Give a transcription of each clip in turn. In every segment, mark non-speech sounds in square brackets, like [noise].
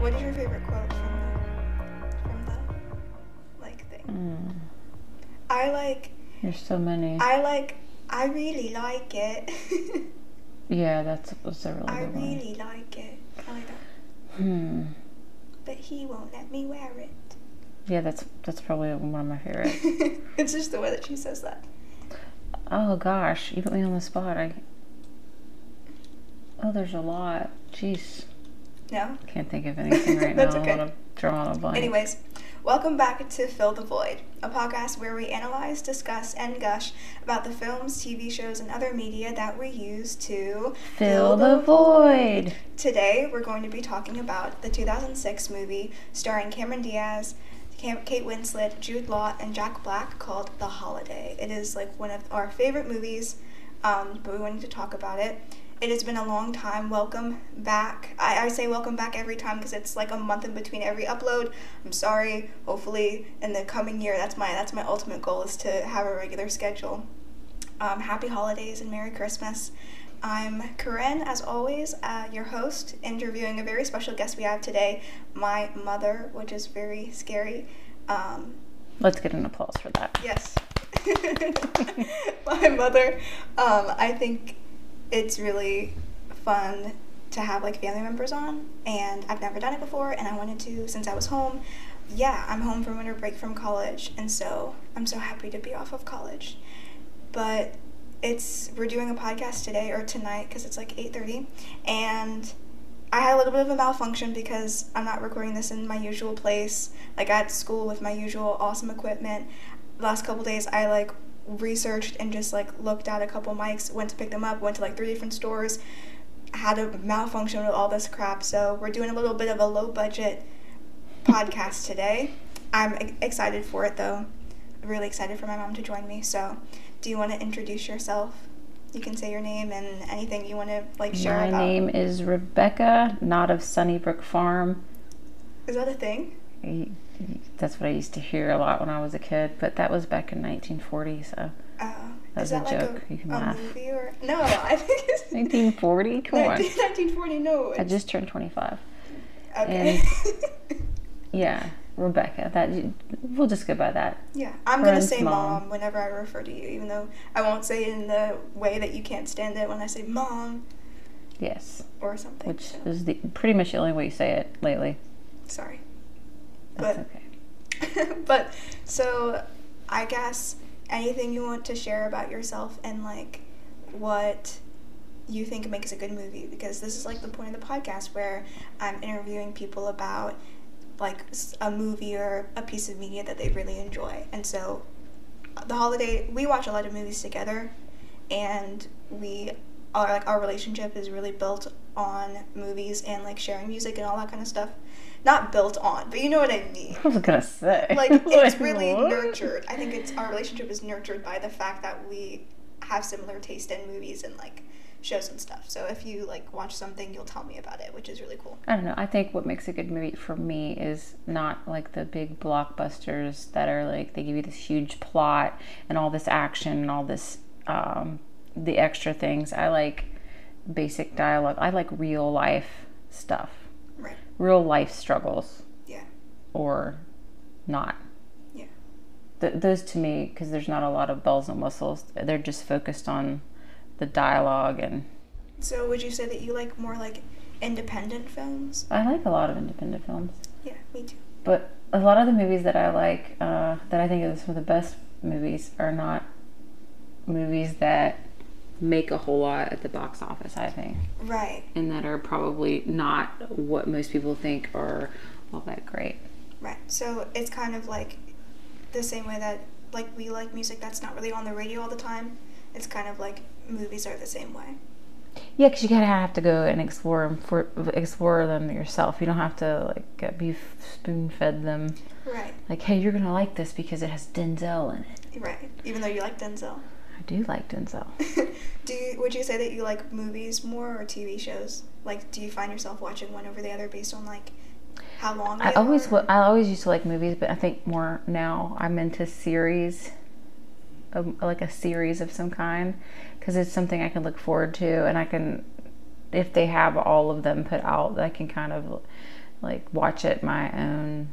What is your favorite quote from the, from the like thing? Mm, I like there's so many. I like I really like it. [laughs] yeah, that's, that's a really I good one. really like it. I like that. Hmm. But he won't let me wear it. Yeah, that's that's probably one of my favorites. [laughs] it's just the way that she says that. oh gosh, you put me on the spot. I. Oh, there's a lot. Jeez, No? can't think of anything right [laughs] That's now. okay. I'm gonna draw on a blank. Anyways, welcome back to Fill the Void, a podcast where we analyze, discuss, and gush about the films, TV shows, and other media that we use to fill the void. Today, we're going to be talking about the 2006 movie starring Cameron Diaz, Kate Winslet, Jude Law, and Jack Black called The Holiday. It is like one of our favorite movies, um, but we wanted to talk about it. It has been a long time. Welcome back. I, I say welcome back every time because it's like a month in between every upload. I'm sorry. Hopefully, in the coming year, that's my that's my ultimate goal is to have a regular schedule. Um, happy holidays and Merry Christmas. I'm Keryn, as always, uh, your host, interviewing a very special guest we have today, my mother, which is very scary. Um, Let's get an applause for that. yes. [laughs] my mother. Um, I think it's really fun to have like family members on, and I've never done it before, and I wanted to since I was home. Yeah, I'm home from winter break from college, and so I'm so happy to be off of college. But it's we're doing a podcast today or tonight because it's like 8:30, and I had a little bit of a malfunction because I'm not recording this in my usual place, like at school with my usual awesome equipment. last couple days, I like researched and just like looked at a couple mics, went to pick them up, went to like three different stores, had a malfunction with all this crap. So we're doing a little bit of a low budget podcast today. I'm excited for it though. Really excited for my mom to join me. So, do you want to introduce yourself? You can say your name and anything you want to like share My about. name is Rebecca, not of Sunnybrook Farm. Is that a thing? That's what I used to hear a lot when I was a kid, but that was back in 1940, so Uh, That's is a like joke. a, You can a laugh. movie or no? I think it's [laughs] 1940. Come on, 1940. No, I just turned 25. okay. [laughs] Yeah, Rebecca. That we'll just go by that. yeah, I'm gonna say mom. mom. whenever I refer to you, even though I won't say it in the way that you can't stand it when I say mom Yes, or something. which so, is the pretty much the only way you say it lately. sorry. That's But- okay. [laughs] but so I guess anything you want to share about yourself and like what you think makes a good movie because this is like the point of the podcast where I'm interviewing people about like a movie or a piece of media that they really enjoy. And so the holiday we watch a lot of movies together and we are like our relationship is really built on movies and like sharing music and all that kind of stuff. Not built on, but you know what I mean I was gonna say. like [laughs] it's really what? nurtured. I think it's our relationship is nurtured by the fact that we have similar taste in movies and like shows and stuff. So if you like watch something, you'll tell me about it, which is really cool. I don't know. I think what makes a good movie for me is not like the big blockbusters that are like they give you this huge plot and all this action and all this um, the extra things. I like basic dialogue. I like real life stuff. Real life struggles, Yeah. or not. Yeah. Th- those to me, because there's not a lot of bells and whistles. They're just focused on the dialogue and So would you say that you like more like independent films? I like a lot of independent films. Yeah, me too. But a lot of the movies that I like, uh, that I think are some of the best movies, are not movies that make a whole lot at the box office, I think. Right. And that are probably not what most people think are all that great. Right. So it's kind of like the same way that like we like music that's not really on the radio all the time. It's kind of like movies are the same way. Yeah, because you gotta have to go and explore them for explore them yourself. You don't have to like be spoon fed them. Right. Like, hey, you're gonna like this because it has Denzel in it. Right. Even though you like Denzel. Do like Denzel. [laughs] do you, would you say that you like movies more or TV shows? Like, do you find yourself watching one over the other based on like how long? I always wa- I always used to like movies, but I think more now I'm into series, um, like a series of some kind, because it's something I can look forward to, and I can, if they have all of them put out, I can kind of like watch it my own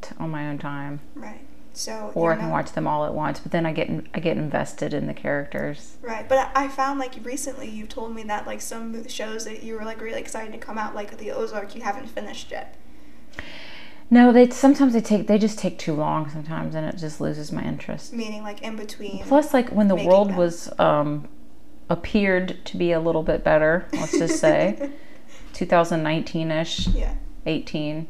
t- on my own time, right. So or I can not- watch them all at once. But then I get I get invested in the characters. Right, but I I found like recently you've told me that like some shows that you were like really excited to come out, like the Ozark, you haven't finished yet. No, they sometimes they take they just take too long sometimes, and it just loses my interest. Meaning like in between. Plus, like when the world them. was um, appeared to be a little bit better, let's just say [laughs] 2019 ish, yeah. 18,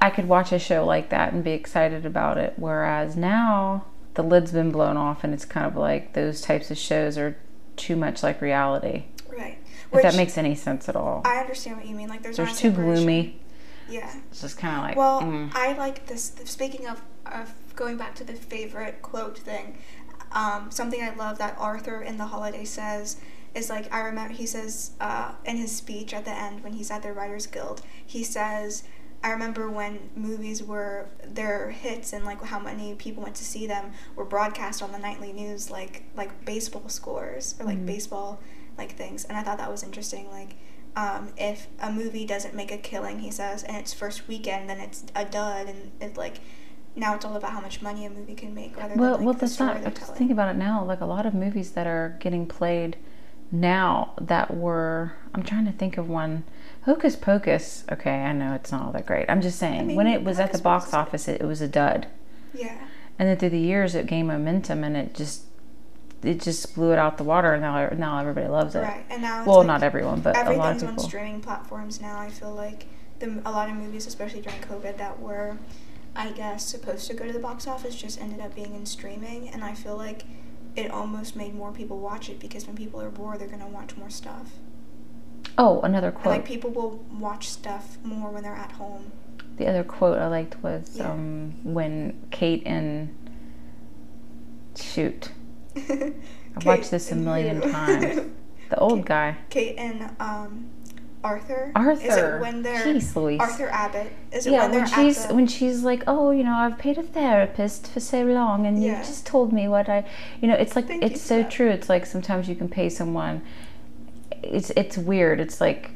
I could watch a show like that and be excited about it. Whereas now the lid's been blown off, and it's kind of like those types of shows are too much like reality. Right. If that makes any sense at all. I understand what you mean. Like there's There's too gloomy. Yeah. It's just kind of like Well, mm. I like this. Speaking of, of going back to the favorite quote thing, um, something I love that Arthur in The Holiday says is like I remember he says uh, in his speech at the end when he's at the Writers Guild, he says. I remember when movies were their hits and like how many people went to see them were broadcast on the nightly news like like baseball scores or like Mhm. baseball like things and I thought that was interesting like um, if a movie doesn't make a killing, he says, and its first weekend, then it's a dud, and it's like now it's all about how much money a movie can make rather Well, than like, well, the that's story not. they're Just think about it now. Like a lot of movies that are getting played now that were. I'm trying to think of one. Hocus Pocus. Okay, I know it's not all that great. I'm just saying mean, when it was at the box Pocus office, it, it was a dud, yeah, and then through the years, it gained momentum, and it just it just blew it out the water, and now now everybody loves it. right. And now it's Well, like, not everyone, but a lot of everything's on streaming platforms now. I feel like the a lot of movies, especially during COVID, that were, I guess, supposed to go to the box office, just ended up being in streaming, and I feel like it almost made more people watch it because when people are bored, they're gonna watch more stuff. Oh, another And, quote. like people will watch stuff more when they're at home. the other quote I liked was Yeah. um, when Kate and shoot. [laughs] I watched this a million times. [laughs] The old Kate- guy. Kate and um, Arthur. Is Arthur. it when they're Jeez Louise. Arthur Abbott? Is it yeah, when they're when she's the, when she's like, oh, you know, I've paid a therapist for so long, and Yeah. you just told me what I, you know, it's like Thank it's so that. true. It's like sometimes you can pay someone. It's it's weird. It's like,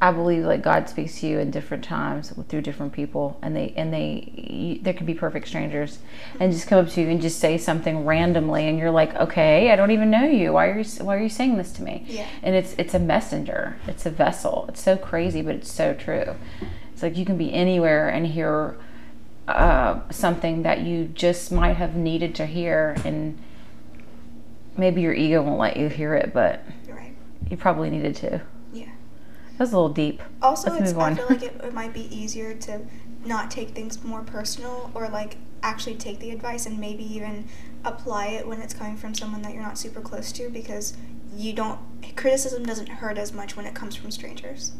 I believe like God speaks to you in different times through different people, and they and they there can be perfect strangers, and just come up to you and just say something randomly, and you're like, okay, I don't even know you. Why are you why are you saying this to me? Yeah. and it's it's a messenger it's a vessel it's so crazy but it's so true it's like you can be anywhere and hear uh, something that you just might have needed to hear and maybe your ego won't let you hear it but. You probably needed to. Yeah. that was a little deep. Also, Let's it's, move I feel like it, it might be easier to not take things more personal or like actually take the advice and maybe even apply it when it's coming from someone that you're not super close to because you don't criticism doesn't hurt as much when it comes from strangers.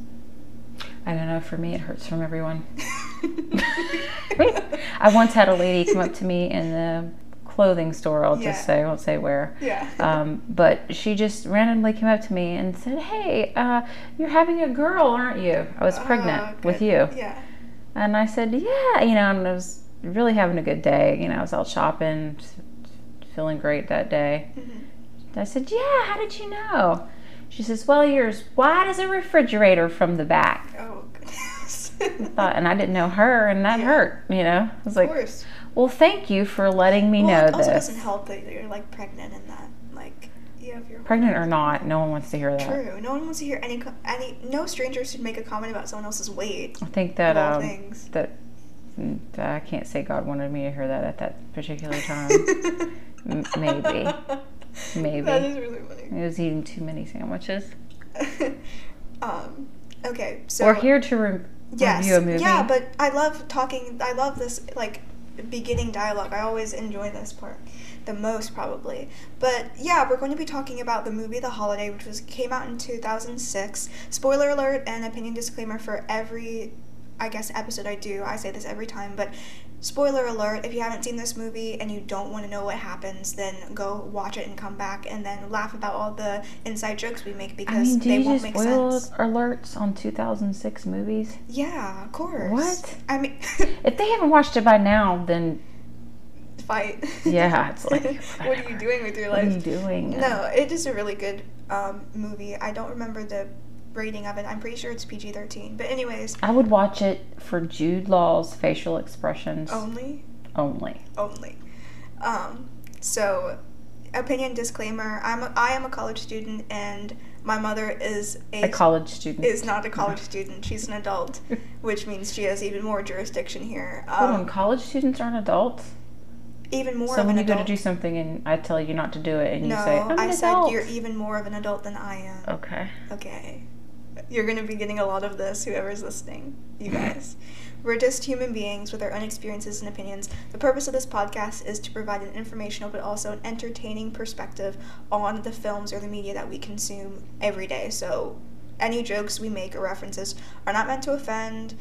i don't know. For me it hurts from everyone. [laughs] [laughs] I once had a lady come up to me in the clothing store i'll Yeah. just say i won't say where yeah. [laughs] um, but she just randomly came up to me and said, "Hey, uh, you're having a girl, aren't you?" I was pregnant Oh, with you, Yeah. and I said, "Yeah," you know, and I was really having a good day. You know, I was out shopping, feeling great that day. hmm I said, "Yeah, how did you know?" She says, "Well, you're as wide as a refrigerator from the back." Oh goodness. [laughs] I thought, and I didn't know her, and that Yeah. hurt. You know, I was of like, course. "Well, thank you for letting me well, know it also this." doesn't help that you're like pregnant and that like you have your Pregnant or not, no one wants to hear that. True. No one wants to hear any any. No stranger should make a comment about someone else's weight. I think that um, things. that I can't say God wanted me to hear that at that particular [laughs] time. M- maybe. Maybe. That is really funny. I was eating too many sandwiches. [laughs] um. Okay. So We're here to re- Yes. review a movie. Yeah, but I love talking. I love this like beginning dialogue. I always enjoy this part the most probably. But yeah, we're going to be talking about the movie The Holiday, which was came out in 2006. Spoiler alert and opinion disclaimer for every I guess episode I do, I say this every time, but spoiler alert, if you haven't seen this movie and you don't want to know what happens, then go watch it and come back and then laugh about all the inside jokes we make because I mean, do they you won't do make spoiler sense. alerts on 2006 movies? Yeah, of course. What? I mean, [laughs] If they haven't watched it by now, then fight. [laughs] Yeah, it's like, [laughs] what are you doing with your what are life? you doing? No, it is a really good um, movie. I don't remember the rating of it. I'm pretty sure it's PG 13. But, anyways, I would watch it for Jude Law's facial expressions only. only. Only. Um, so, opinion disclaimer I'm a, I am a college student, and my mother is a, A college student. is not a [laughs] college student. She's an adult, which means she has even more jurisdiction here. Um, Hold on, college students aren't adults. Even more So when you go to do something and I tell you not to do it, and no, you say, "I'm I an said adult." you're even more of an adult than I am. Okay. Okay. You're going to be getting a lot of this, whoever's listening, you mm-hmm. guys. We're just human beings with our own experiences and opinions. The purpose of this podcast is to provide an informational but also an entertaining perspective on the films or the media that we consume every day. So, any jokes we make or references are not meant to offend,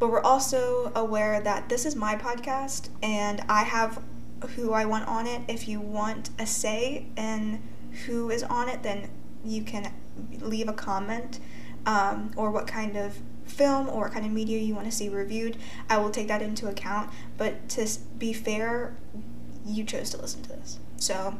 but we're also aware that this is my podcast and I have who I want on it. If you want a say in who is on it, then you can leave a comment um, or what kind of film or what kind of media you want to see reviewed. I will take that into account. But to be fair, you chose to listen to this. So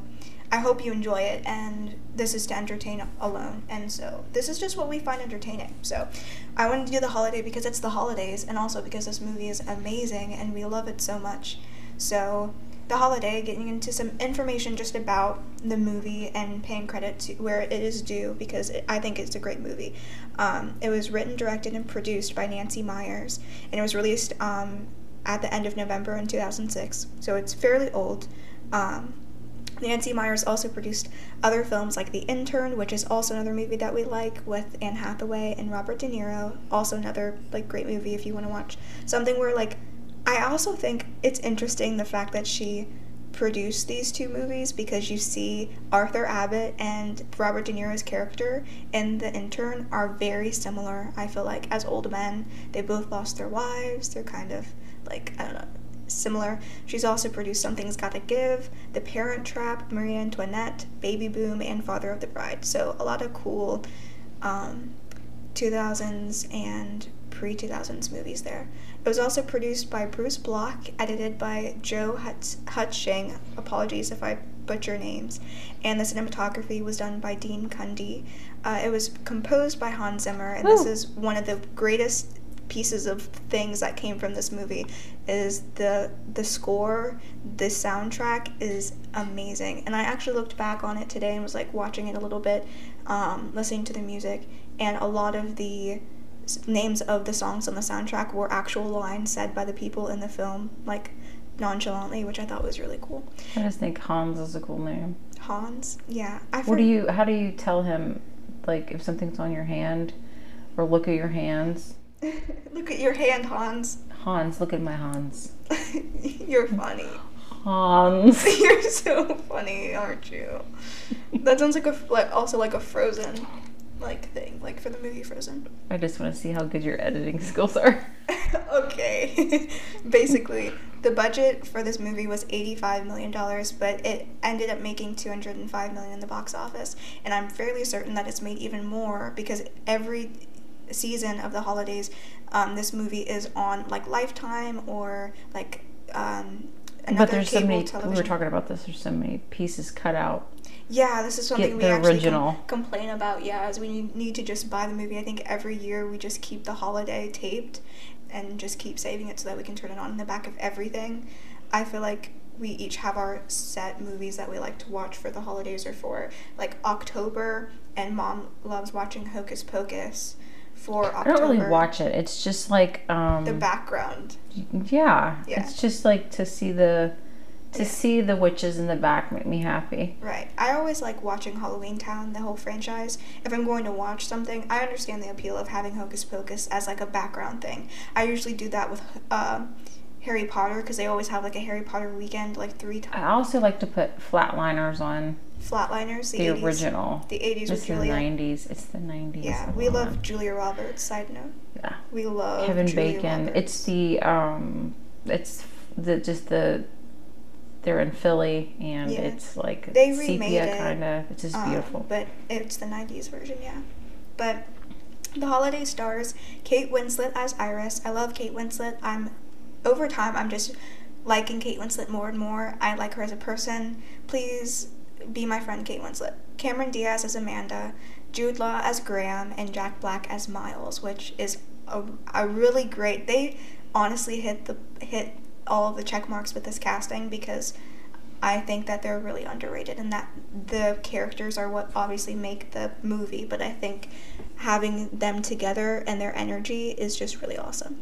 I hope you enjoy it, and this is to entertain alone. And so this is just what we find entertaining. So I wanted to do the holiday because it's the holidays, and also because this movie is amazing and we love it so much. So the holiday, getting into some information just about the movie and paying credit to where it is due because it, I think it's a great movie. Um, it was written, directed, and produced by Nancy Meyers, and it was released um, at the end of November in 2006. So it's fairly old. Um, Nancy Meyers also produced other films like The Intern, which is also another movie that we like with Anne Hathaway and Robert De Niro. Also another like great movie if you want to watch something where like I also think it's interesting the fact that she produced these two movies because you see Arthur Abbott and Robert De Niro's character in The Intern are very similar. I feel like as old men, they both lost their wives. They're kind of like I don't know similar. She's also produced Something's Gotta Give, The Parent Trap, Marie Antoinette, Baby Boom, and Father of the Bride. So a lot of cool um, 2000s and pre 2000s movies there. It was also produced by Bruce Block, edited by Joe Hutch- Hutshing. Apologies if I butcher names. And the cinematography was done by Dean Cundey. Uh, it was composed by Hans Zimmer, and this is one of the greatest pieces of things that came from this movie is the the score the soundtrack is amazing and i actually looked back on it today and was like watching it a little bit um, listening to the music and a lot of the names of the songs on the soundtrack were actual lines said by the people in the film like nonchalantly which i thought was really cool I just think Hans is a cool name. hans yeah i What do you? How do you tell him, like, if something's on your hand, or look at your hands? [laughs] look at your hand hans Hans, look at my Hans. [laughs] you're funny Hans. [laughs] You're so funny, aren't you? That sounds like a like also like a Frozen like thing, like for the movie Frozen. I just want to see how good your editing [laughs] skills are. [laughs] okay. [laughs] Basically, the budget for this movie was $85 million, but it ended up making 205 million in the box office. And I'm fairly certain that it's made even more because every season of the holidays, um, this movie is on like Lifetime or like um, another but there's so many. television. We were talking about this. There's so many pieces cut out. Yeah, this is something Get we the actually com- complain about. Yeah, as we need, need to just buy the movie. I think every year we just keep the holiday taped and just keep saving it so that we can turn it on in the back of everything. I feel like we each have our set movies that we like to watch for the holidays or for like October. And mom loves watching Hocus Pocus for I don't really watch it. It's just like um the background. yeah, Yeah. It's just like to see the to Yeah. see the witches in the back make me happy. Right. I always like watching Halloween Town, the whole franchise. If I'm going to watch something, I understand the appeal of having Hocus Pocus as like a background thing. I usually do that with uh, Harry Potter because they always have like a Harry Potter weekend like three times. I also like to put Flatliners on Flatliners, the, the 80s. original. The 80s It's the 90s. It's the 90s. Yeah, we love on. Julia Roberts. Side note, Yeah. we love Kevin Julia Bacon. Roberts. It's the um, it's the just the they're in Philly and Yeah. it's like They sepia kind of. It's just Um, beautiful. but it's the 90s version, yeah. But the holiday stars Kate Winslet as Iris. I love Kate Winslet. I'm over time I'm just liking Kate Winslet more and more. I like her as a person. Please be my friend Kate Winslet. Cameron Diaz as Amanda, Jude Law as Graham, and Jack Black as Miles, which is a, a really great. They honestly hit the hit all of the check marks with this casting because I think that they're really underrated and that the characters are what obviously make the movie, but I think having them together and their energy is just really awesome.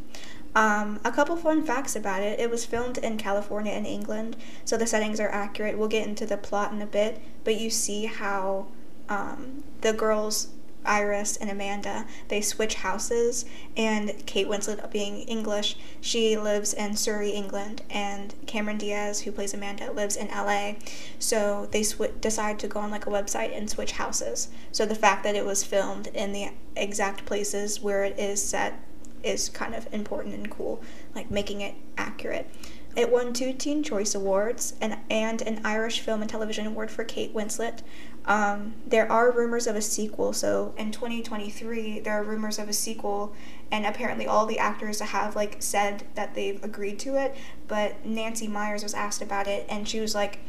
Um, a couple fun facts about it. It was filmed in California and England, so the settings are accurate. We'll get into the plot in a bit, but you see how um, the girls, Iris and Amanda, they switch houses, and Kate Winslet, being English, she lives in Surrey, England, and Cameron Diaz, who plays Amanda, lives in LA. So they sw- decide to go on like a website and switch houses. So the fact that it was filmed in the exact places where it is set is kind of important and cool, like making it accurate. It won two Teen Choice Awards and, and an Irish Film and Television Award for Kate Winslet. Um, there are rumors of a sequel, so in 2023 there are rumors of a sequel, and apparently all the actors have like said that they've agreed to it. But Nancy Meyers was asked about it, and she was like,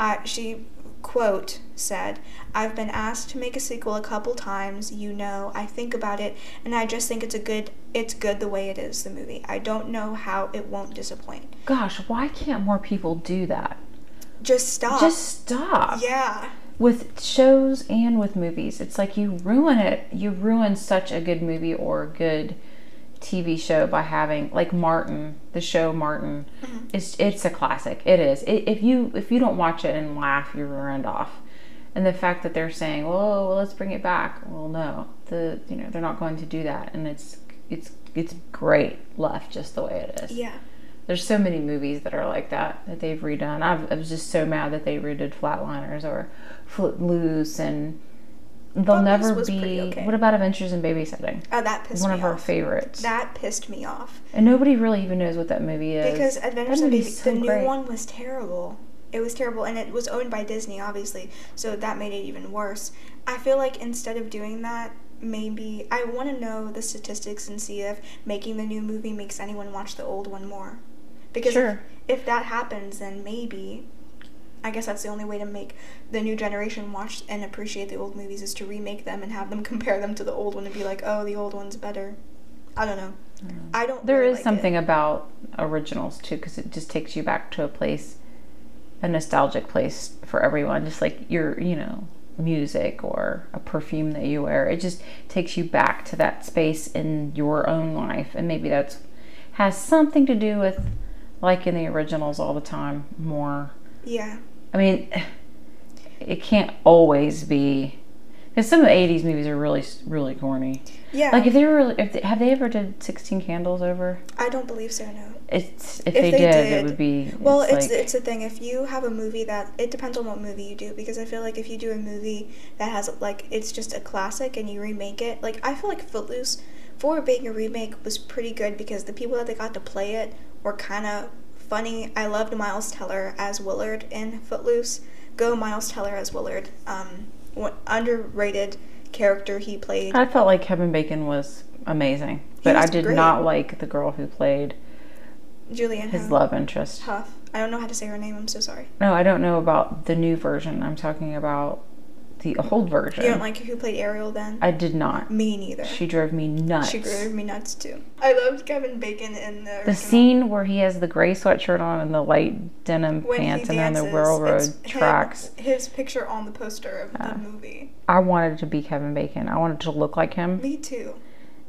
uh, she quote said, I've been asked to make a sequel a couple times, you know, I think about it and I just think it's a good it's good the way it is, the movie. I don't know how it won't disappoint. Gosh, why can't more people do that? Just stop. Just stop. Yeah. With shows and with movies, it's like you ruin it. You ruin such a good movie or good TV show by having like Martin, the show Martin. Mm-hmm. It's it's a classic. It is. It, if you if you don't watch it and laugh, you're ruined off. And the fact that they're saying, "Well, well, let's bring it back." Well, no, the you know they're not going to do that, and it's it's it's great left just the way it is. Yeah. There's so many movies that are like that that they've redone. I've, I was just so mad that they redid Flatliners or Footloose, and they'll Footloose never be. okay. What about Adventures in Babysitting? Oh, that pissed One me of our off. favorites. That pissed me off. and nobody really even knows what that movie is. Because Adventures in Babysitting, so the new one was terrible. It was terrible, and it was owned by Disney, obviously, so that made it even worse. I feel like instead of doing that, maybe I want to know the statistics and see if making the new movie makes anyone watch the old one more. Because Sure. if, if that happens, then maybe. I guess that's the only way to make the new generation watch and appreciate the old movies is to remake them and have them [laughs] compare them to the old one and be like, oh, the old one's better. I don't know. I don't. There really is like it. something about originals too, because it just takes you back to a place, a nostalgic place for everyone. Just like your, you know, music or a perfume that you wear, it just takes you back to that space in your own life, and maybe that's has something to do with liking the originals all the time more. Yeah. I mean, it can't always be. Because some of the '80s movies are really, really corny. Yeah. Like if they were, if they, have they ever did Sixteen Candles over? I don't believe so. No. It's if, If they, they did, did- it would be. Well, it's like, it's a thing. If you have a movie that it depends on what movie you do because I feel like if you do a movie that has like it's just a classic and you remake it, like I feel like Footloose, for being a remake, was pretty good because the people that they got to play it were kind of funny. I loved Miles Teller as Willard in Footloose. Go Miles Teller as Willard. Um, underrated character he played. I felt like Kevin Bacon was amazing, but I did great. not like the girl who played Julianne his Hough. love interest. Hough. I don't know how to say her name. I'm so sorry. No, I don't know about the new version. I'm talking about the old version. You don't like who played Ariel then? I did not. Me neither. She drove me nuts. She drove me nuts too. I loved Kevin Bacon in the the original. scene where he has the gray sweatshirt on and the light denim when pants and then the dances, railroad it's him- tracks. His picture on the poster of Ah. the movie. I wanted to be Kevin Bacon. I wanted to look like him Me too.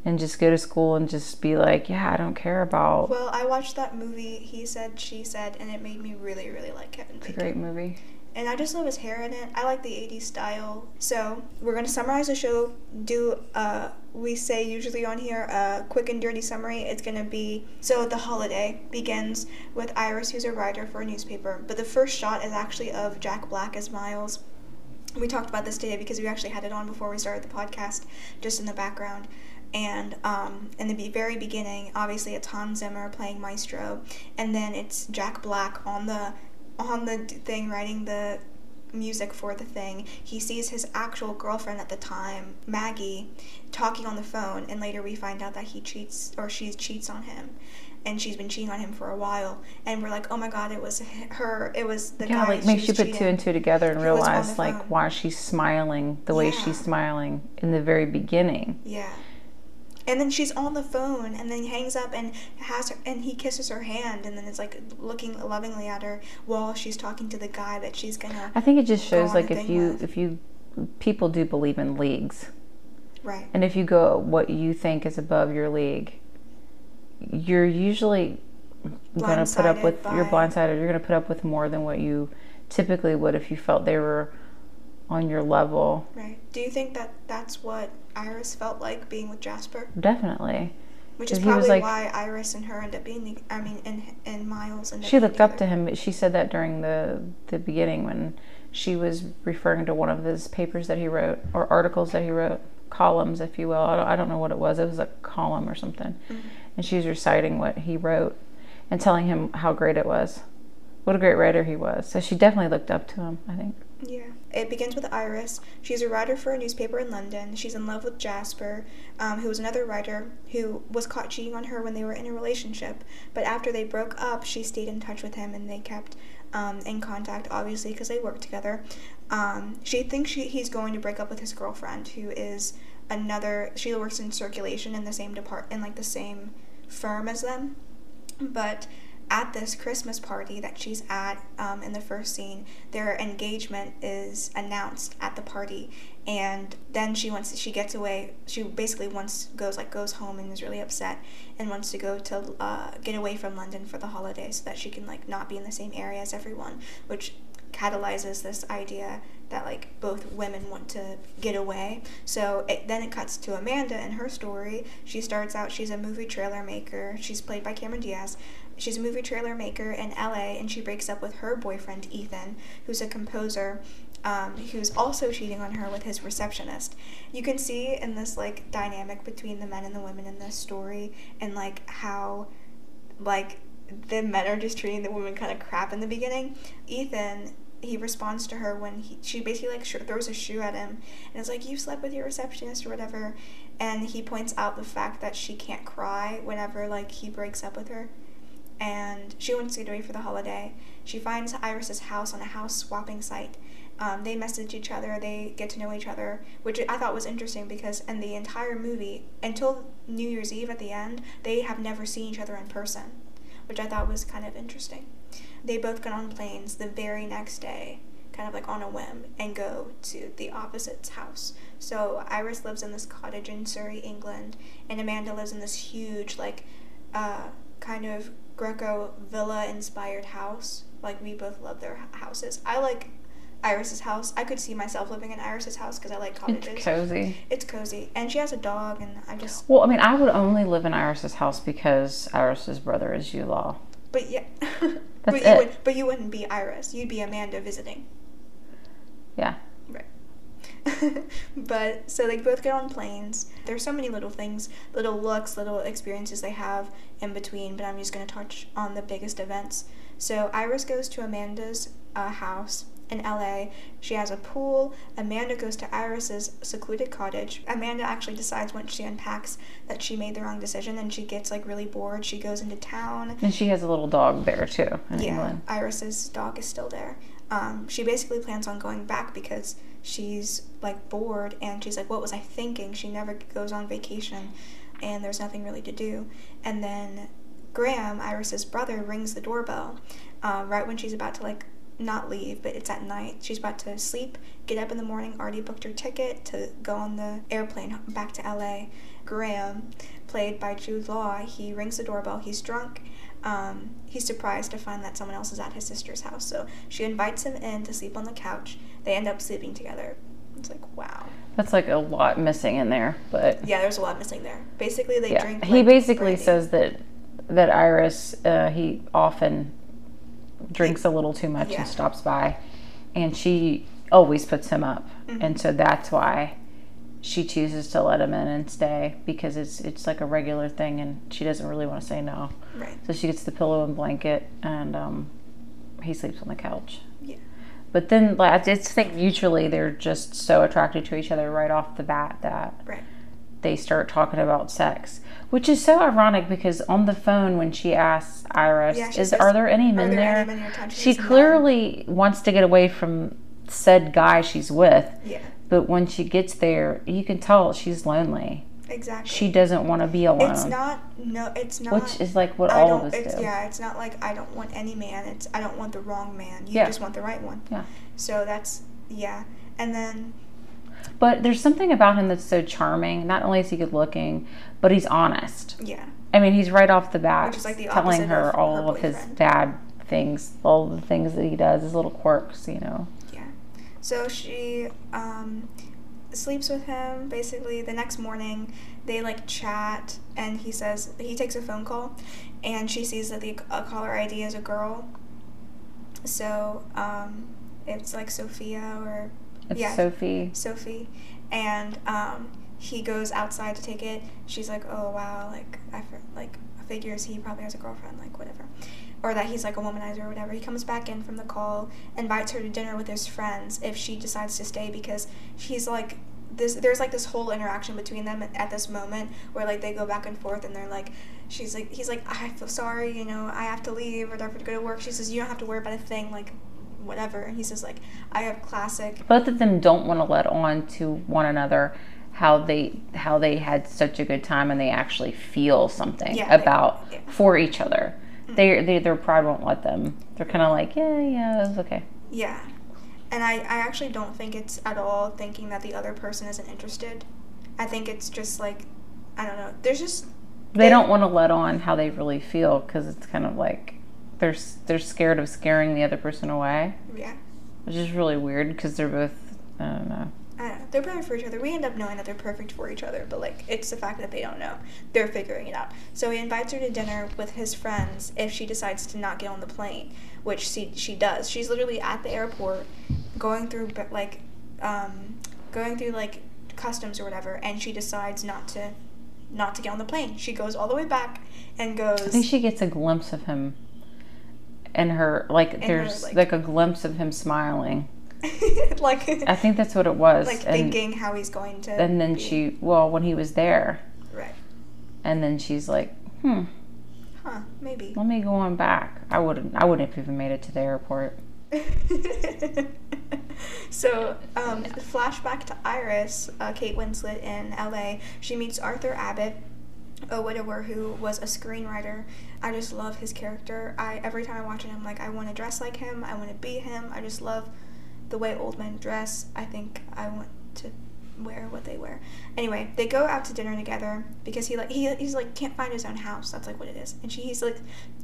and just go to school and just be like, yeah, I don't care about. Well, I watched that movie. He said, she said, and it made me really, really like Kevin it's a great movie. And I just love his hair in it. I like the 80s style. So we're gonna summarize the show. Do uh, we say usually on here a quick and dirty summary? It's gonna be so the holiday begins with Iris, who's a writer for a newspaper, but the first shot is actually of Jack Black as Miles. We talked about this today because we actually had it on before we started the podcast, just in the background and um, in the very beginning, obviously it's Hans Zimmer playing Maestro, and then it's Jack Black on the on the thing writing the music for the thing. He sees his actual girlfriend at the time, Maggie, talking on the phone, and later we find out that he cheats or she cheats on him. And she's been cheating on him for a while, and we're like, "Oh my God! It was her. It was the yeah, guy." like makes you put two and two together and He realize like why she's smiling the way Yeah. she's smiling in the very beginning. Yeah. And then she's on the phone, and then he hangs up and has her, and he kisses her hand, and then it's like looking lovingly at her while she's talking to the guy that she's gonna. I think it just shows like if you with. if you people do believe in leagues, Right. and if you go what you think is above your league, you're usually going to put up with you're blindsided. You're going to put up with more than what you typically would if you felt they were on your level. Right. Do you think that that's what Iris felt like being with Jasper? Definitely. Which is probably like- why Iris and her end up being. the- I mean, and and Miles and. She looked up to him. She said that during the the beginning when she was referring to one of his papers that he wrote or articles that he wrote, columns, if you will. I don't, I don't know what it was. It was a column or something, mm-hmm. and she was reciting what he wrote and telling him how great it was, what a great writer he was. So she definitely looked up to him. I think. Yeah. It begins with Iris. She's a writer for a newspaper in London. She's in love with Jasper, um, who was another writer who was caught cheating on her when they were in a relationship. But after they broke up, she stayed in touch with him and they kept um, in contact, obviously, because they worked together. Um, she thinks she, he's going to break up with his girlfriend, who is another. She works in circulation in the same depart in like the same firm as them. But at this Christmas party that she's at um, in the first scene, their engagement is announced at the party, and then she wants she gets away. She basically wants goes like goes home and is really upset and wants to go to uh, get away from London for the holiday so that she can like not be in the same area as everyone, which catalyzes this idea that like both women want to get away. So it, then it cuts to Amanda and her story. She starts out she's a movie trailer maker. She's played by Cameron Diaz. She's a movie trailer maker in LA and she breaks up with her boyfriend Ethan, who's a composer um, who's also cheating on her with his receptionist. You can see in this like dynamic between the men and the women in this story and like how like the men are just treating the women kind of crap in the beginning. Ethan, he responds to her when he, she basically like sh- throws a shoe at him and is like, "You slept with your receptionist or whatever," and he points out the fact that she can't cry whenever like he breaks up with her, and she wants to get away for the holiday. She finds Iris's house on a house swapping site. Um, they message each other, they get to know each other, which I thought was interesting because in the entire movie, until New Year's Eve at the end, they have never seen each other in person, which I thought was kind of interesting. They both get on planes the very next day, kind of like on a whim, and go to the opposite's house. So Iris lives in this cottage in Surrey, England, and Amanda lives in this huge, like, uh, kind of Greco villa inspired house. Like, we both love their houses. I like Iris's house. I could see myself living in Iris's house because I like cottages. It's cozy. It's cozy, and she has a dog, and I just. Well, I mean, I would only live in Iris's house because Iris's brother is Jude Law. But yeah, [laughs] That's but you it. would, but you wouldn't be Iris. You'd be Amanda visiting. Yeah. [laughs] But so they both get on planes. There's so many little things, little looks, little experiences they have in between. But I'm just gonna touch on the biggest events. So Iris goes to Amanda's uh, house in LA. She has a pool. Amanda goes to Iris's secluded cottage. Amanda actually decides once she unpacks that she made the wrong decision and she gets like really bored. She goes into town. And she has a little dog there too in Yeah, England. Iris's dog is still there. Um, she basically plans on going back because she's like bored and she's like, What was I thinking? She never goes on vacation and there's nothing really to do. And then Graham, Iris's brother, rings the doorbell um, right when she's about to like not leave, but it's at night. She's about to sleep, get up in the morning, already booked her ticket to go on the airplane back to LA. Graham, played by Jude Law, he rings the doorbell. He's drunk. um, he's surprised to find that someone else is at his sister's house. So she invites him in to sleep on the couch. They end up sleeping together. It's like wow. That's like a lot missing in there, but Yeah, there's a lot missing there. Basically, they yeah. drink. he basically brandy. says that that Iris uh, he often drinks a little too much Yeah. and stops by, and she always puts him up, Mm-hmm. and so that's why she chooses to let him in and stay because it's it's like a regular thing, and she doesn't really want to say no. Right. So she gets the pillow and blanket, and um, he sleeps on the couch. But then, like, I just think mutually they're just so attracted to each other right off the bat that Right. they start talking about sex, which is so ironic because on the phone when she asks Iris, Yeah, she "Is says, are there any "Are men there there?" any men? She she says, "No." clearly wants to get away from said guy she's with, Yeah. but when she gets there, you can tell she's lonely. Exactly. She doesn't want to be alone, It's not. No. It's not. which is like what I all of us It's, do. yeah. It's not like I don't want any man. It's I don't want the wrong man. You Yeah. just want the right one. Yeah. So that's yeah. And then But there's something about him that's so charming. Not only is he good looking, but he's honest. yeah. I mean, he's right off the bat like the telling her of all her of his bad things, all the things that he does, his little quirks, you know. Yeah. So she um, sleeps with him. Basically, the next morning they like chat, and he says he takes a phone call, and she sees that the caller ID is a girl. So um, it's like Sophia or It's Yeah. Sophie. Sophie, and um, he goes outside to take it. She's like, "Oh wow, like I like figures he probably has a girlfriend, like whatever." Or that he's like a womanizer or whatever. He comes back in from the call, invites her to dinner with his friends if she decides to stay because she's like this. There's like this whole interaction between them at, this moment where like they go back and forth and they're like, she's like, he's like, I feel sorry, you know, I have to leave or whatever to go to work. She says, you don't have to worry about a thing, like whatever. And he says like, I have classic Both of them don't want to let on to one another how they how they had such a good time and they actually feel something Yeah, they- about yeah. Mm-hmm. for each other. They, they their pride won't let them. They're kind of like, yeah, yeah, it's okay. Yeah. And I, I actually don't think it's at all thinking that the other person isn't interested. I think it's just like, I don't know. There's just. They don't want to let on how they really feel because it's kind of like they're they're scared of scaring the other person away, Yeah. which is really weird because they're both I don't know. I don't know. They're perfect for each other. We end up knowing that they're perfect for each other, but like, it's the fact that they don't know. They're figuring it out. So he invites her to dinner with his friends if she decides to not get on the plane, which she, she does. She's literally at the airport going through, but like, um, going through like customs or whatever, and she decides not to. Not to get on the plane. She goes all the way back and goes. I think she gets a glimpse of him, and her like her, there's like- like, a glimpse of him smiling. [laughs] like I think that's what it was. like and, thinking how he's going to and then be- she well when he was there, right. And then she's like, hmm, huh maybe. Let me go on back. I wouldn't I wouldn't have even made it to the airport. [laughs] so um, flashback to iris uh, kate winslet in la she meets arthur abbott a widower who was a screenwriter. I just love his character. I every time i watch him i'm like i want to dress like him. I want to be him. I just love the way old men dress i think i want to wear what they wear. Anyway they go out to dinner together because he like he, he's like can't find his own house. That's like what it is. And she he's like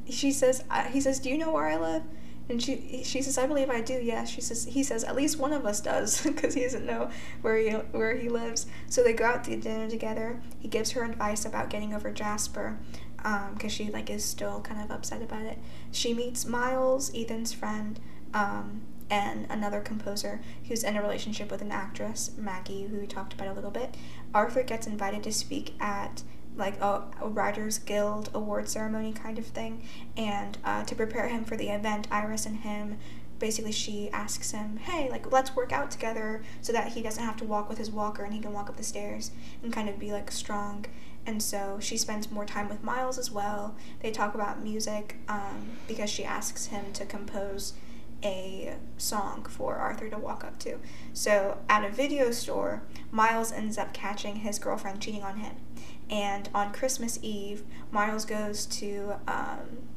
she says uh, he says do you know where i live? And she she says i believe i do yes. She says he says at least one of us does [laughs] because he doesn't know where he where he lives. So they go out to dinner together. He gives her advice about getting over jasper because she like is still kind of upset about it. She meets miles ethan's friend um, and another composer who's in a relationship with an actress, Maggie, who we talked about a little bit. Arthur gets invited to speak at like a, a Writers Guild award ceremony kind of thing, and uh, to prepare him for the event, Iris and him. Basically, she asks him, "Hey, like, let's work out together so that he doesn't have to walk with his walker and he can walk up the stairs and kind of be like strong." And so she spends more time with Miles as well. They talk about music um, because she asks him to compose a song for Arthur to walk up to. So at a video store, Miles ends up catching his girlfriend cheating on him. And on Christmas Eve, Miles goes to um,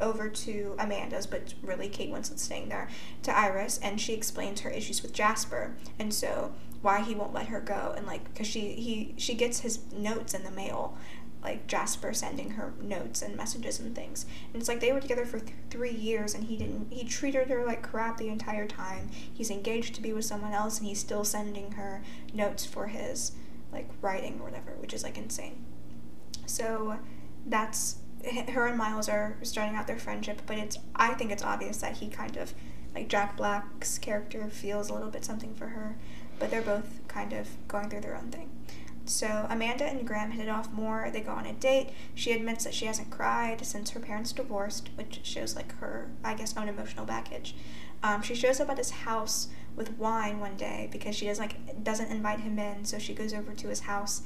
over to Amanda's, but really Kate Winslet's staying there, to Iris, and she explains her issues with Jasper, and so why he won't let her go, and like because she he she gets his notes in the mail, like Jasper sending her notes and messages and things. And it's like they were together for th- three years, and he didn't. He treated her like crap the entire time. He's engaged to be with someone else, and he's still sending her notes for his like writing or whatever, which is like insane. So that's her and Miles are starting out their friendship, but it's I think it's obvious that he kind of like Jack Black's character feels a little bit something for her, but they're both kind of going through their own thing. So Amanda and Graham hit it off more. They go on a date. She admits that she hasn't cried since her parents divorced, which shows like her, I guess, own emotional baggage. Um, she shows up at his house with wine one day because she does like doesn't invite him in. So she goes over to his house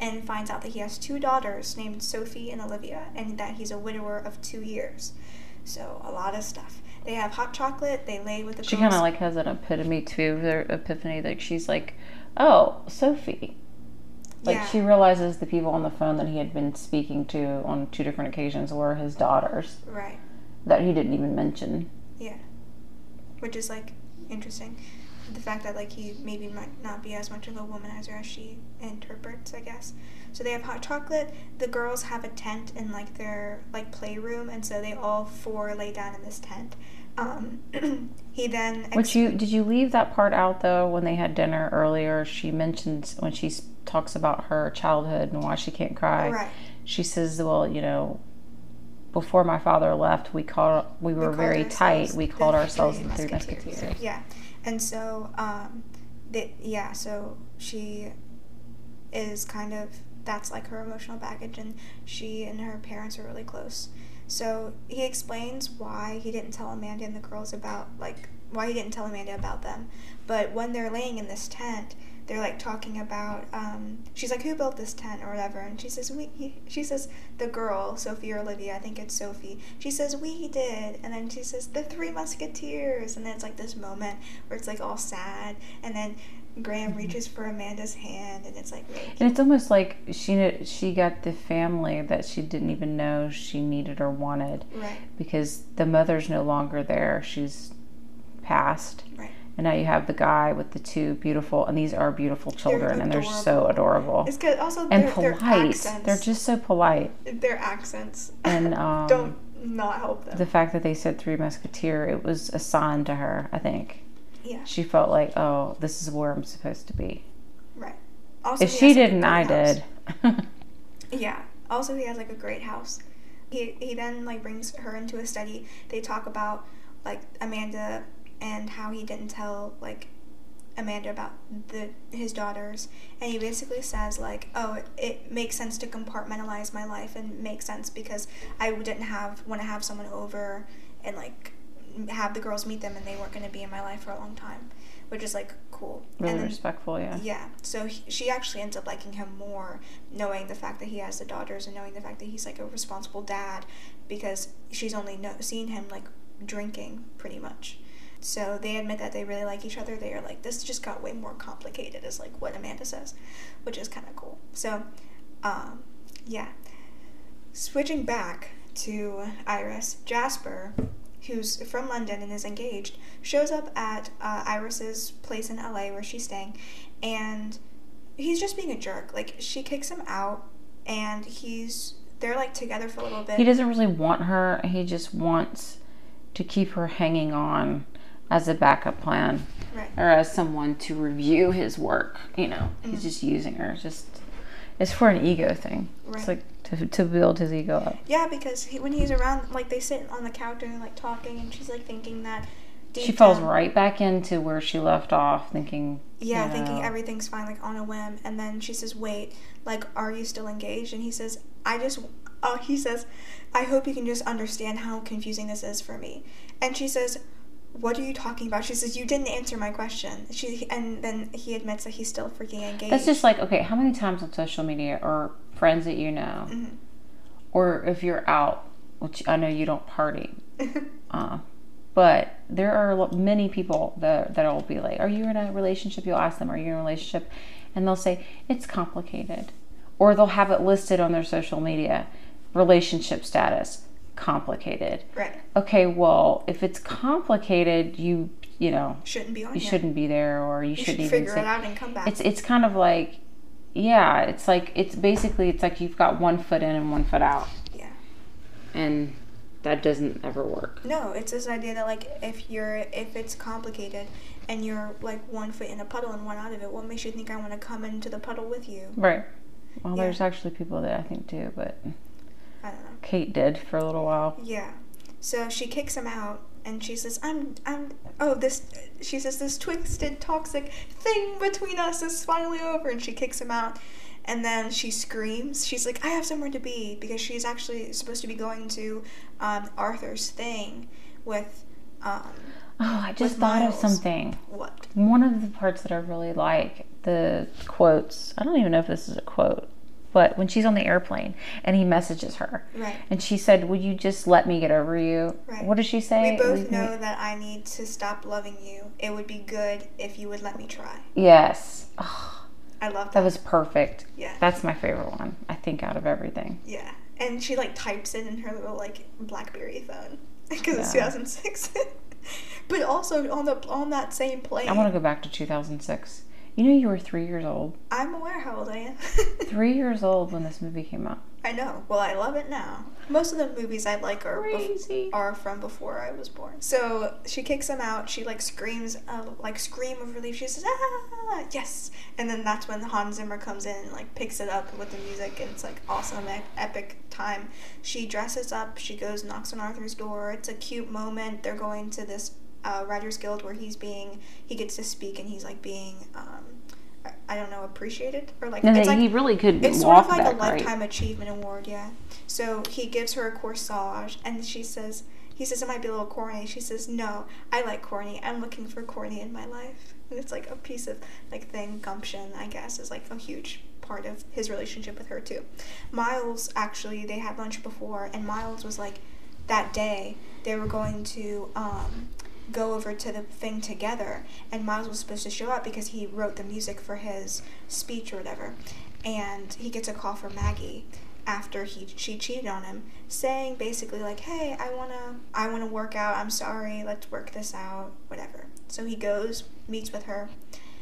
and finds out that he has two daughters named Sophie and Olivia, and that he's a widower of two years. So a lot of stuff. They have hot chocolate. They lay with the. She kind of like has an epitome too, their epiphany. Like she's like, oh, Sophie. Like Yeah. she realizes the people on the phone that he had been speaking to on two different occasions were his daughters Right. that he didn't even mention. Yeah. Which is like interesting. The fact that like he maybe might not be as much of a womanizer as she interprets, I guess. So they have hot chocolate. The girls have a tent in like their like playroom, and so they all four lay down in this tent. Um, [clears throat] he then Which you did you leave that part out though when they had dinner earlier? She mentions when she talks about her childhood and why she can't cry. right. She says, "Well, you know, before my father left, we called we were called very tight. We called ourselves the Three Musketeers. Musketeers." Yeah, and so um, yeah, so she is kind of that's like her emotional baggage, and she and her parents are really close. So he explains why he didn't tell Amanda and the girls about like why he didn't tell Amanda about them, but when they're laying in this tent. They're like talking about. Um, she's like, "Who built this tent or whatever?" And she says, "We." He, she says, "The girl, Sophie or Olivia. I think it's Sophie." She says, "We did," and then she says, "The Three Musketeers." And then it's like this moment where it's like all sad, and then Graham reaches for Amanda's hand, and it's like And it's almost like she kn- she got the family that she didn't even know she needed or wanted right, because the mother's no longer there. She's passed. right. And now you have the guy with the two beautiful, and these are beautiful children, and they're so adorable It's good. Also, and polite. accents. They're just so polite. their accents. And [laughs] um, don't not help them. the fact that they said Three Musketeer, it was a sign to her. I think yeah, she felt like, oh, this is where I'm supposed to be. right. Also, If she has, like, a didn't, I house. did. [laughs] [laughs] Yeah. Also, he has like a great house. He he then like brings her into a study. They talk about like Amanda and how he didn't tell like Amanda about the his daughters, and he basically says like, oh, it, it makes sense to compartmentalize my life and make sense because I didn't have want to have someone over and like have the girls meet them and they weren't going to be in my life for a long time, which is like cool. really and then respectful, yeah. yeah, so he, she actually ends up liking him more, knowing the fact that he has the daughters and knowing the fact that he's like a responsible dad, because she's only know, seen him like drinking pretty much. So they admit that they really like each other. They are like, this just got way more complicated, is like what Amanda says, which is kind of cool. So, um, yeah. Switching back to Iris, Jasper, who's from London and is engaged, shows up at uh, Iris's place in LA where she's staying, and he's just being a jerk. Like she kicks him out, and he's they're like together for a little bit. He doesn't really want her. He just wants to keep her hanging on as a backup plan Right. or as someone to review his work. You know, he's just using her. It's just it's for an ego thing. Right. It's like to, to build his ego up. Yeah, because he, when he's around, like they sit on the couch and like talking, and she's like thinking that. She falls down- right back into where she left off, thinking. Yeah, you thinking everything's fine, like on a whim. And then she says, Wait, like, are you still engaged? And he says, I just, oh, he says, I hope you can just understand how confusing this is for me. And she says, What are you talking about? She says, You didn't answer my question. She And then he admits that he's still freaking engaged. That's just like okay. How many times on social media or friends that you know, Mhm. or if you're out, which I know you don't party, [laughs] uh, but there are many people that that'll be like, "Are you in a relationship?" You'll ask them, "Are you in a relationship?" And they'll say, "It's complicated," or they'll have it listed on their social media, relationship status, complicated. right. Okay, well, if it's complicated, you you know Shouldn't be on you here. shouldn't be there, or you, You shouldn't should even figure say. it out and come back. It's it's kind of like yeah, it's like it's basically it's like you've got one foot in and one foot out, Yeah. and that doesn't ever work. No, it's this idea that like if you're if it's complicated and you're like one foot in a puddle and one out of it, what makes you think I want to come into the puddle with you? Right. Well, Yeah. there's actually people that I think do, but I don't know. Kate did for a little while. Yeah. So she kicks him out and she says, I'm, I'm, oh, this, she says, this twisted, toxic thing between us is finally over. And she kicks him out. And then she screams. She's like, I have somewhere to be because she's actually supposed to be going to um, Arthur's thing with, um, Oh, I just thought of something. what? One of the parts that I really like, the quotes. I don't even know if this is a quote, but when she's on the airplane and he messages her, Right. and she said, "Would you just let me get over you?" Right. What does she say? We both me- know that I need to stop loving you. It would be good if you would let me try. Yes. Oh, I love that. that was perfect. yeah. That's my favorite one. I think out of everything. Yeah, and she like types it in her little like BlackBerry phone [laughs] because it's 2006. [laughs] but also on the on that same plane, I want to go back to 2006. You know, you were three years old. I'm aware how old I am. [laughs] Three years old when this movie came out. I know. Well, I love it now. Most of the movies I like are bef- are from before I was born. So she kicks him out. She like screams, uh, like scream of relief. She says, "Ah, yes!" And then that's when Hans Zimmer comes in and like picks it up with the music, and it's like awesome, e- epic time. She dresses up. She goes, knocks on Arthur's door. It's a cute moment. They're going to this uh, Writers Guild where he's being he gets to speak and he's like being um, I- don't know appreciated or like No, it's like he really could it's sort of like that a lifetime achievement award, yeah. So he gives her a corsage, and she says, he says it might be a little corny. She says, no, I like corny. I'm looking for corny in my life. And it's like a piece of like thing gumption, I guess, is like a huge part of his relationship with her too. Miles actually, they had lunch before, and Miles was like, that day they were going to um, go over to the thing together, and Miles was supposed to show up because he wrote the music for his speech or whatever, and he gets a call from Maggie after he she cheated on him, saying basically like, "Hey, I wanna I wanna work out. I'm sorry. Let's work this out. Whatever." So he goes, meets with her.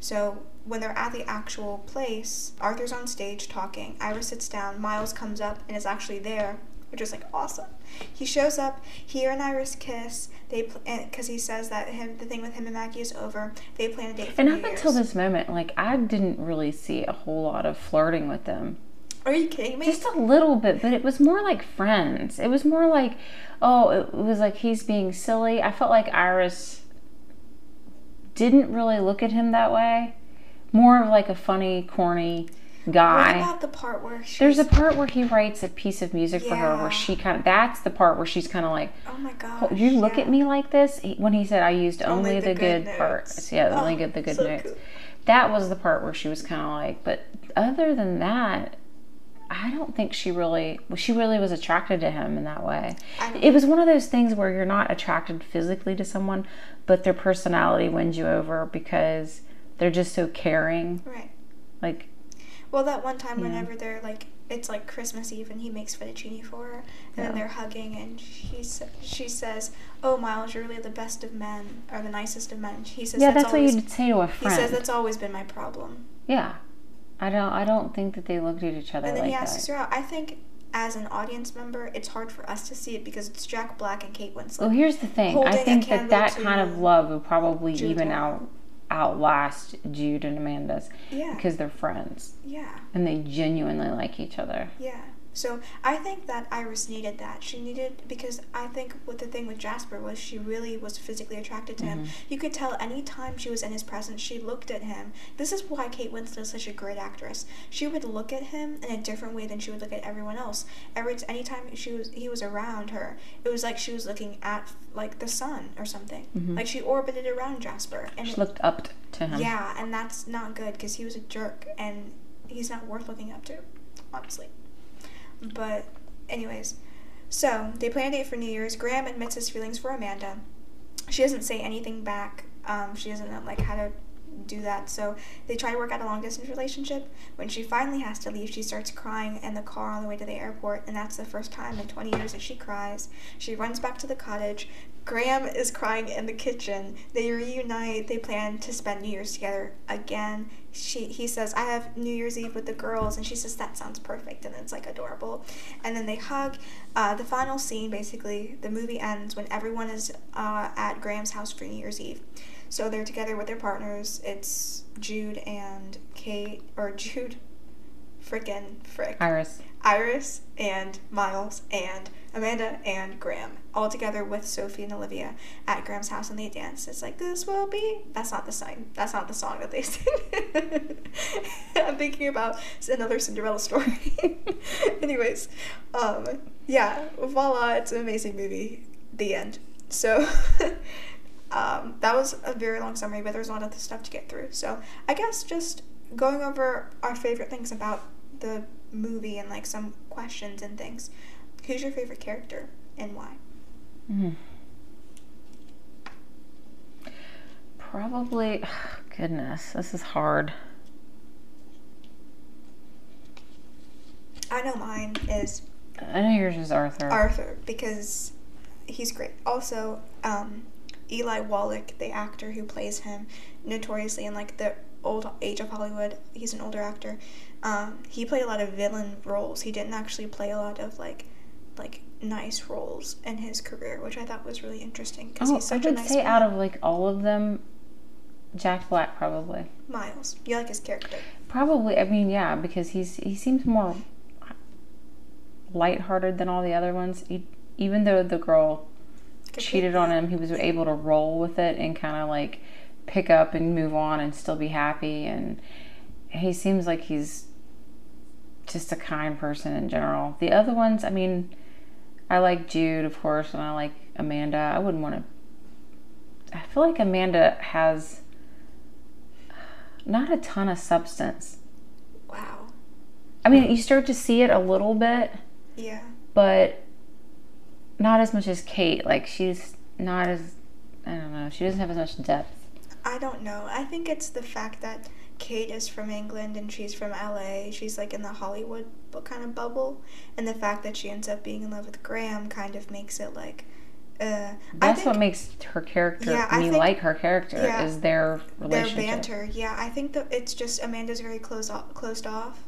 So when they're at the actual place, Arthur's on stage talking. Iris sits down. Miles comes up and is actually there, which is like awesome. He shows up. He and Iris kiss. They because he says that him the thing with him and Maggie is over. They plan a date for And New up Year's. until this moment, like I didn't really see a whole lot of flirting with them. Are you kidding me? Just a little bit, but it was more like friends. It was more like, oh, it was like he's being silly. I felt like Iris didn't really look at him that way. More of like a funny, corny what guy. about the part where There's a part where he writes a piece of music for her where she kind of, that's the part where she's kind of like, Oh my. "Oh, you look yeah. at me like this? When he said, I used only, the, good, notes. parts. Yeah, only Oh, good, the good so notes. cool. That was the part where she was kind of like, but other than that, I don't think she really, well, she really was attracted to him in that way. It was one of those things where you're not attracted physically to someone, but their personality wins you over because they're just so caring. Right. Like, Well, that one time, Yeah. whenever they're like, it's like Christmas Eve, and he makes fettuccine for her, and Yeah. then they're hugging, and she she says, "Oh, Miles, you're really the best of men, or the nicest of men." He says, yeah, "That's, that's, what always." you'd say to a friend." he says, "That's always been my problem." yeah. I don't, I don't think that they looked at each other And then like he asks that. her out. I think as an audience member, it's hard for us to see it because it's Jack Black and Kate Winslet. Well, here's the thing. I think that that kind of love would probably Jude even Law. out outlast Jude and Amanda's yeah, because they're friends yeah. and they genuinely like each other. Yeah. So I think that Iris needed that. She needed because I think what the thing with Jasper was she really was physically attracted to him. Mm-hmm. You could tell any time she was in his presence, she looked at him. This is why Kate Winslet is such a great actress. She would look at him in a different way than she would look at everyone else. Every anytime she was he was around her, it was like she was looking at like the sun or something. Mm-hmm. Like she orbited around Jasper, and She it- looked up to him. yeah, and that's not good because he was a jerk and he's not worth looking up to, honestly. But, anyways, so they plan a date for New Year's. Graham admits his feelings for Amanda. She doesn't say anything back. Um, she doesn't know like how to do that. So they try to work out a long distance relationship. When she finally has to leave, she starts crying in the car on the way to the airport, and that's the first time in 20 years that she cries. She runs back to the cottage. Graham is crying in the kitchen. They reunite. They plan to spend New Year's together again. She he says, "I have New Year's Eve with the girls," and she says, "That sounds perfect," and it's like adorable. And then they hug. Uh, the final scene, basically, the movie ends when everyone is uh, at Graham's house for New Year's Eve. So they're together with their partners. It's Jude and Kate, or Jude, frickin' frick. Iris. Iris and Miles and Amanda and Graham all together with Sophie and Olivia at Graham's house and they dance. It's like this will be. That's not the song. That's not the song that they [laughs] sing. I'm thinking about another Cinderella story. [laughs] Anyways, um, yeah, voila! It's an amazing movie. The end. So. [laughs] Um, that was a very long summary, but there's a lot of stuff to get through. So I guess just going over our favorite things about the movie and like some questions and things. Who's your favorite character and why? Mm. Probably, [sighs] goodness, this is hard. I know mine is I know yours is Arthur. Arthur because he's great. Also, um, Eli Wallach, the actor who plays him, notoriously in like the old age of Hollywood, he's an older actor. Um, he played a lot of villain roles. He didn't actually play a lot of like like nice roles in his career, which I thought was really interesting because oh, he's such I would a nice say man. out of like all of them, Jack Black probably. Miles. You like his character. Probably, I mean, yeah, because he's he seems more lighthearted than all the other ones. He, even though the girl cheated on him, he was able to roll with it and kind of like pick up and move on and still be happy. And he seems like he's just a kind person in general. The other ones, I mean, I like Jude, of course, and I like Amanda. I wouldn't want to. I feel like Amanda has not a ton of substance. Wow. I mean, you start to see it a little bit, Yeah. but not as much as Kate. Like, she's not as. I don't know. She doesn't have as much depth. I don't know. I think it's the fact that Kate is from England and she's from LA. She's like in the Hollywood kind of bubble, and the fact that she ends up being in love with Graham kind of makes it like. Uh, I That's think what makes her character Yeah, I me think- like her character yeah, is their their banter. Yeah, I think that it's just Amanda's very closed off, closed off,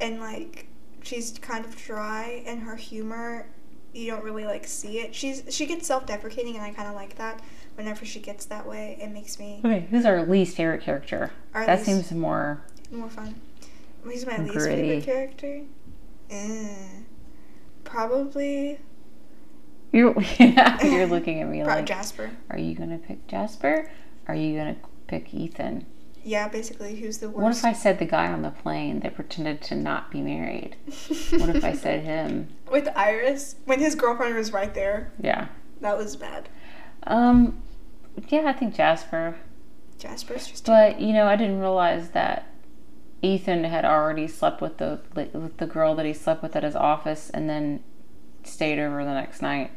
and like she's kind of dry and her humor. You don't really like see it. She's she gets self deprecating, and I kind of like that. Whenever she gets that way, it makes me Okay, who's our least favorite character? Our that least- seems more. more fun. Who's my least favorite character? Eh, probably You're [laughs] you're looking at me like, Jasper. are you gonna pick Jasper? Are you gonna pick Ethan? Yeah, basically, who's the worst? What if I said the guy on the plane that pretended to not be married? [laughs] What if I said him? with Iris when his girlfriend was right there? Yeah. That was bad. Um. Yeah, I think Jasper. Jasper's just But you know, I didn't realize that Ethan had already slept with the with the girl that he slept with at his office, and then stayed over the next night.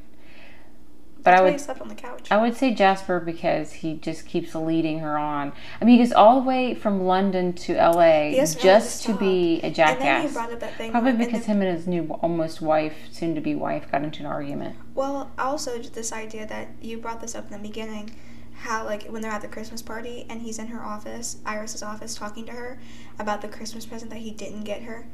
But I would slept on the couch. I would say Jasper because he just keeps leading her on. I mean, he goes all the way from London to LA He doesn't know just to be a and then he jackass. brought up that thing. Probably because him and his new almost wife, soon to be wife, got into an argument. Well, also this idea that you brought this up in the beginning, how like when they're at the Christmas party and he's in her office, Iris's office, talking to her about the Christmas present that he didn't get her.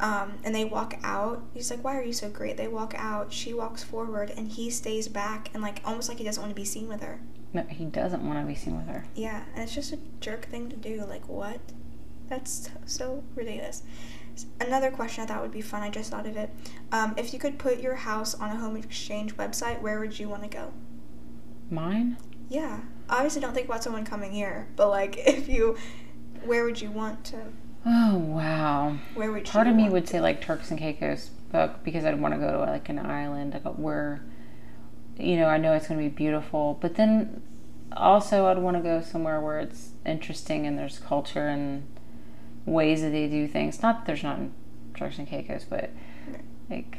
Um, and they walk out. He's like, "Why are you so great?" They walk out. She walks forward, and he stays back, and like almost like he doesn't want to be seen with her. No, he doesn't want to be seen with her. Yeah, and it's just a jerk thing to do. Like what? That's so ridiculous. Another question I thought would be fun. I just thought of it. Um, if you could put your house on a home exchange website, where would you want to go? Mine? Yeah. Obviously, don't think about someone coming here, but like, [laughs] if you, where would you want to? Oh wow. Where would Part of me would to- say like Turks and Caicos, but because I'd want to go to like an island, like where, you know, I know it's going to be beautiful. But then also I'd want to go somewhere where it's interesting and there's culture and ways that they do things. Not that there's not in Turks and Caicos, but like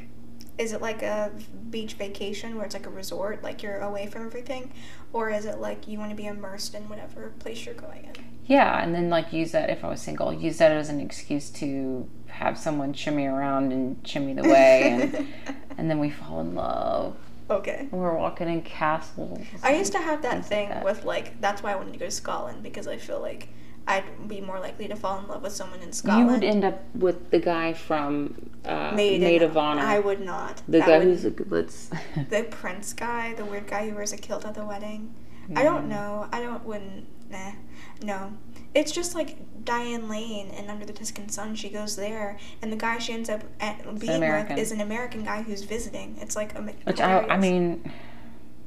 Is it like a beach vacation where it's like a resort, like you're away from everything, or is it like you want to be immersed in whatever place you're going in? Yeah, and then like use that if I was single, use that as an excuse to have someone shimmy around and shimmy the way, and [laughs] and then we fall in love. Okay. And we're walking in castles. I used to have that things like thing that. with like that's why I wanted to go to Scotland because I feel like I'd be more likely to fall in love with someone in Scotland. You would end up with the guy from uh, Maid, Maid, of Honor. I would not. the That guy would- who's a, let's. [laughs] the prince guy, the weird guy who wears a kilt at the wedding. I don't know. I don't wouldn't nah. No. It's just like Diane Lane and Under the Tuscan Sun, she goes there and the guy she ends up being with is an American guy who's visiting. It's like a Which I, I mean,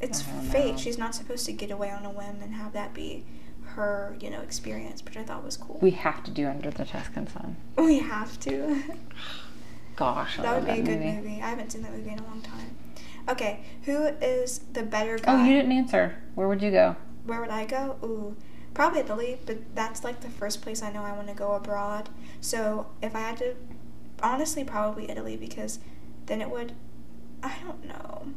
it's I fate. She's not supposed to get away on a whim and have that be her, you know, experience, which I thought was cool. we have to do Under the Tuscan Sun. We have to. [laughs] Gosh, I that would be a good movie. movie. I haven't seen that movie in a long time. Okay, who is the better guy? Oh, you didn't answer. Where would you go? Where would I go? Ooh, probably Italy, but that's like the first place I know I want to go abroad. So if I had to, honestly, probably Italy because then it would, I don't know,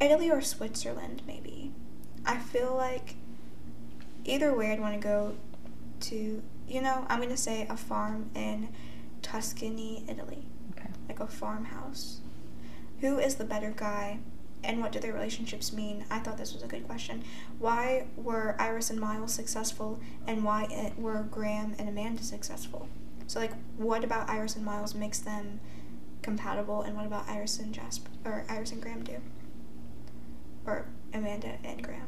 Italy or Switzerland maybe. I feel like either way I'd want to go to, you know, I'm going to say a farm in Tuscany, Italy. Okay. Like a farmhouse. Who is the better guy? And what do their relationships mean? I thought this was a good question. Why were Iris and Miles successful, and why were Graham and Amanda successful? So, like, what about Iris and Miles makes them compatible, and what about Iris and Jasper or Iris and Graham do? Or Amanda and Graham.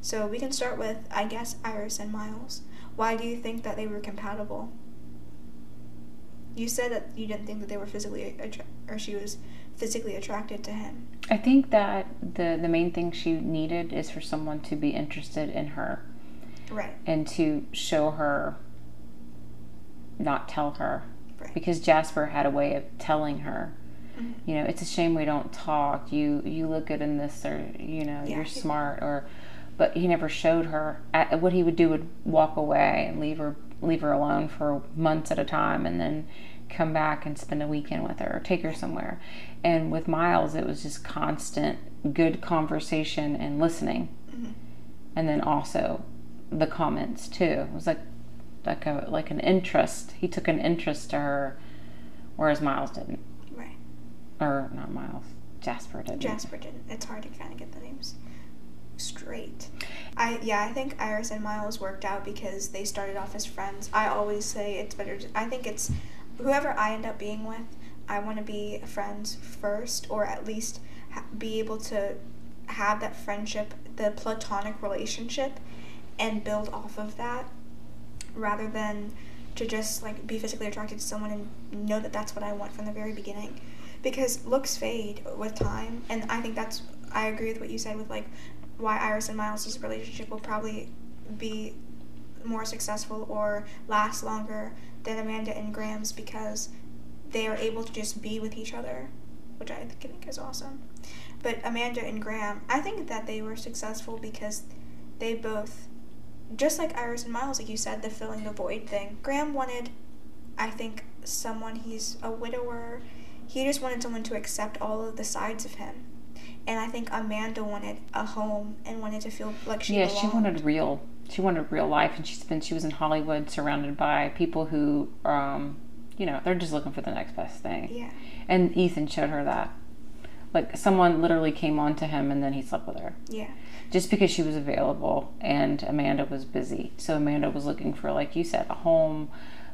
So we can start with, I guess, Iris and Miles. Why do you think that they were compatible? You said that you didn't think that they were physically, attra- or she was physically attracted to him. I think that the the main thing she needed is for someone to be interested in her Right. and to show her, not tell her, Right. because Jasper had a way of telling her. Mhm. You know, it's a shame we don't talk. You you look good in this, or you know, Yeah. you're smart, or. But he never showed her. At, what he would do would walk away and leave her leave her alone for months at a time, and then come back and spend a weekend with her or take her somewhere. And with Miles, it was just constant good conversation and listening, Mhm. and then also the comments too. It was like like a like an interest. He took an interest to her, whereas Miles didn't, Right. or not Miles, Jasper didn't. Jasper didn't. It's hard to kind of get the names straight. I yeah, I think Iris and Miles worked out because they started off as friends. I always say it's better. To, I think it's whoever I end up being with. I want to be friends first, or at least ha- be able to have that friendship, the platonic relationship, and build off of that, rather than to just like be physically attracted to someone and know that that's what I want from the very beginning because looks fade with time and i think that's i agree with what you said with like why iris and miles' relationship will probably be more successful or last longer than amanda and graham's because they are able to just be with each other which i think is awesome but amanda and graham i think that they were successful because they both just like iris and miles like you said the filling the void thing graham wanted i think someone he's a widower he just wanted someone to accept all of the sides of him. And I think Amanda wanted a home and wanted to feel like she yeah, belonged. she wanted real. She wanted real life, and she's been. She was in Hollywood, surrounded by people who, um, you know, they're just looking for the next best thing. Yeah. And Ethan showed her that. Like someone literally came on to him, and then he slept with her Yeah. just because she was available, and Amanda was busy. So Amanda was looking for, like you said, a home,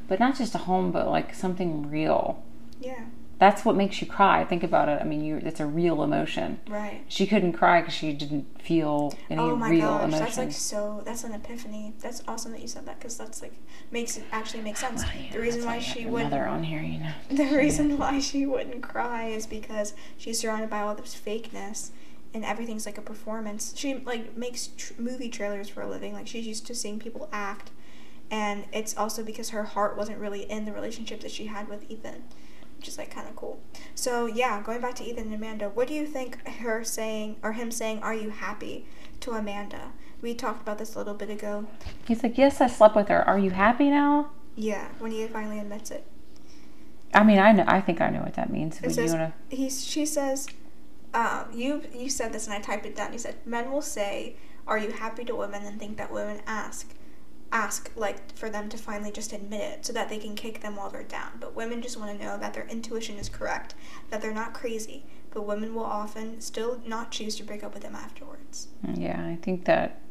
but not just a home, but like something real. Yeah. That's what makes you cry. Think about it. I mean, you it's a real emotion. Right. She couldn't cry because she didn't feel any oh my real gosh, emotion. that's like so. That's an epiphany. That's awesome that you said that because that's like makes it actually make sense. the reason why she would wouldn't on here, you know. [laughs] the reason why she wouldn't cry is because she's surrounded by all this fakeness and everything's like a performance she like makes tr- movie trailers for a living like she's used to seeing people act and it's also because her heart wasn't really in the relationship that she had with ethan which is like kind of cool so yeah going back to ethan and amanda what do you think her saying or him saying are you happy to amanda we talked about this a little bit ago He's like, yes, I slept with her. Are you happy now? yeah when he finally admits it I mean, I know. I think I know what that means. It says, wanna? he's, she says, um, you you said this and I typed it down. He said, men will say, are you happy to women and think that women ask, ask like for them to finally just admit it so that they can kick them while they're down. But women just want to know that their intuition is correct, that they're not crazy. But women will often still not choose to break up with them afterwards. Yeah, I think that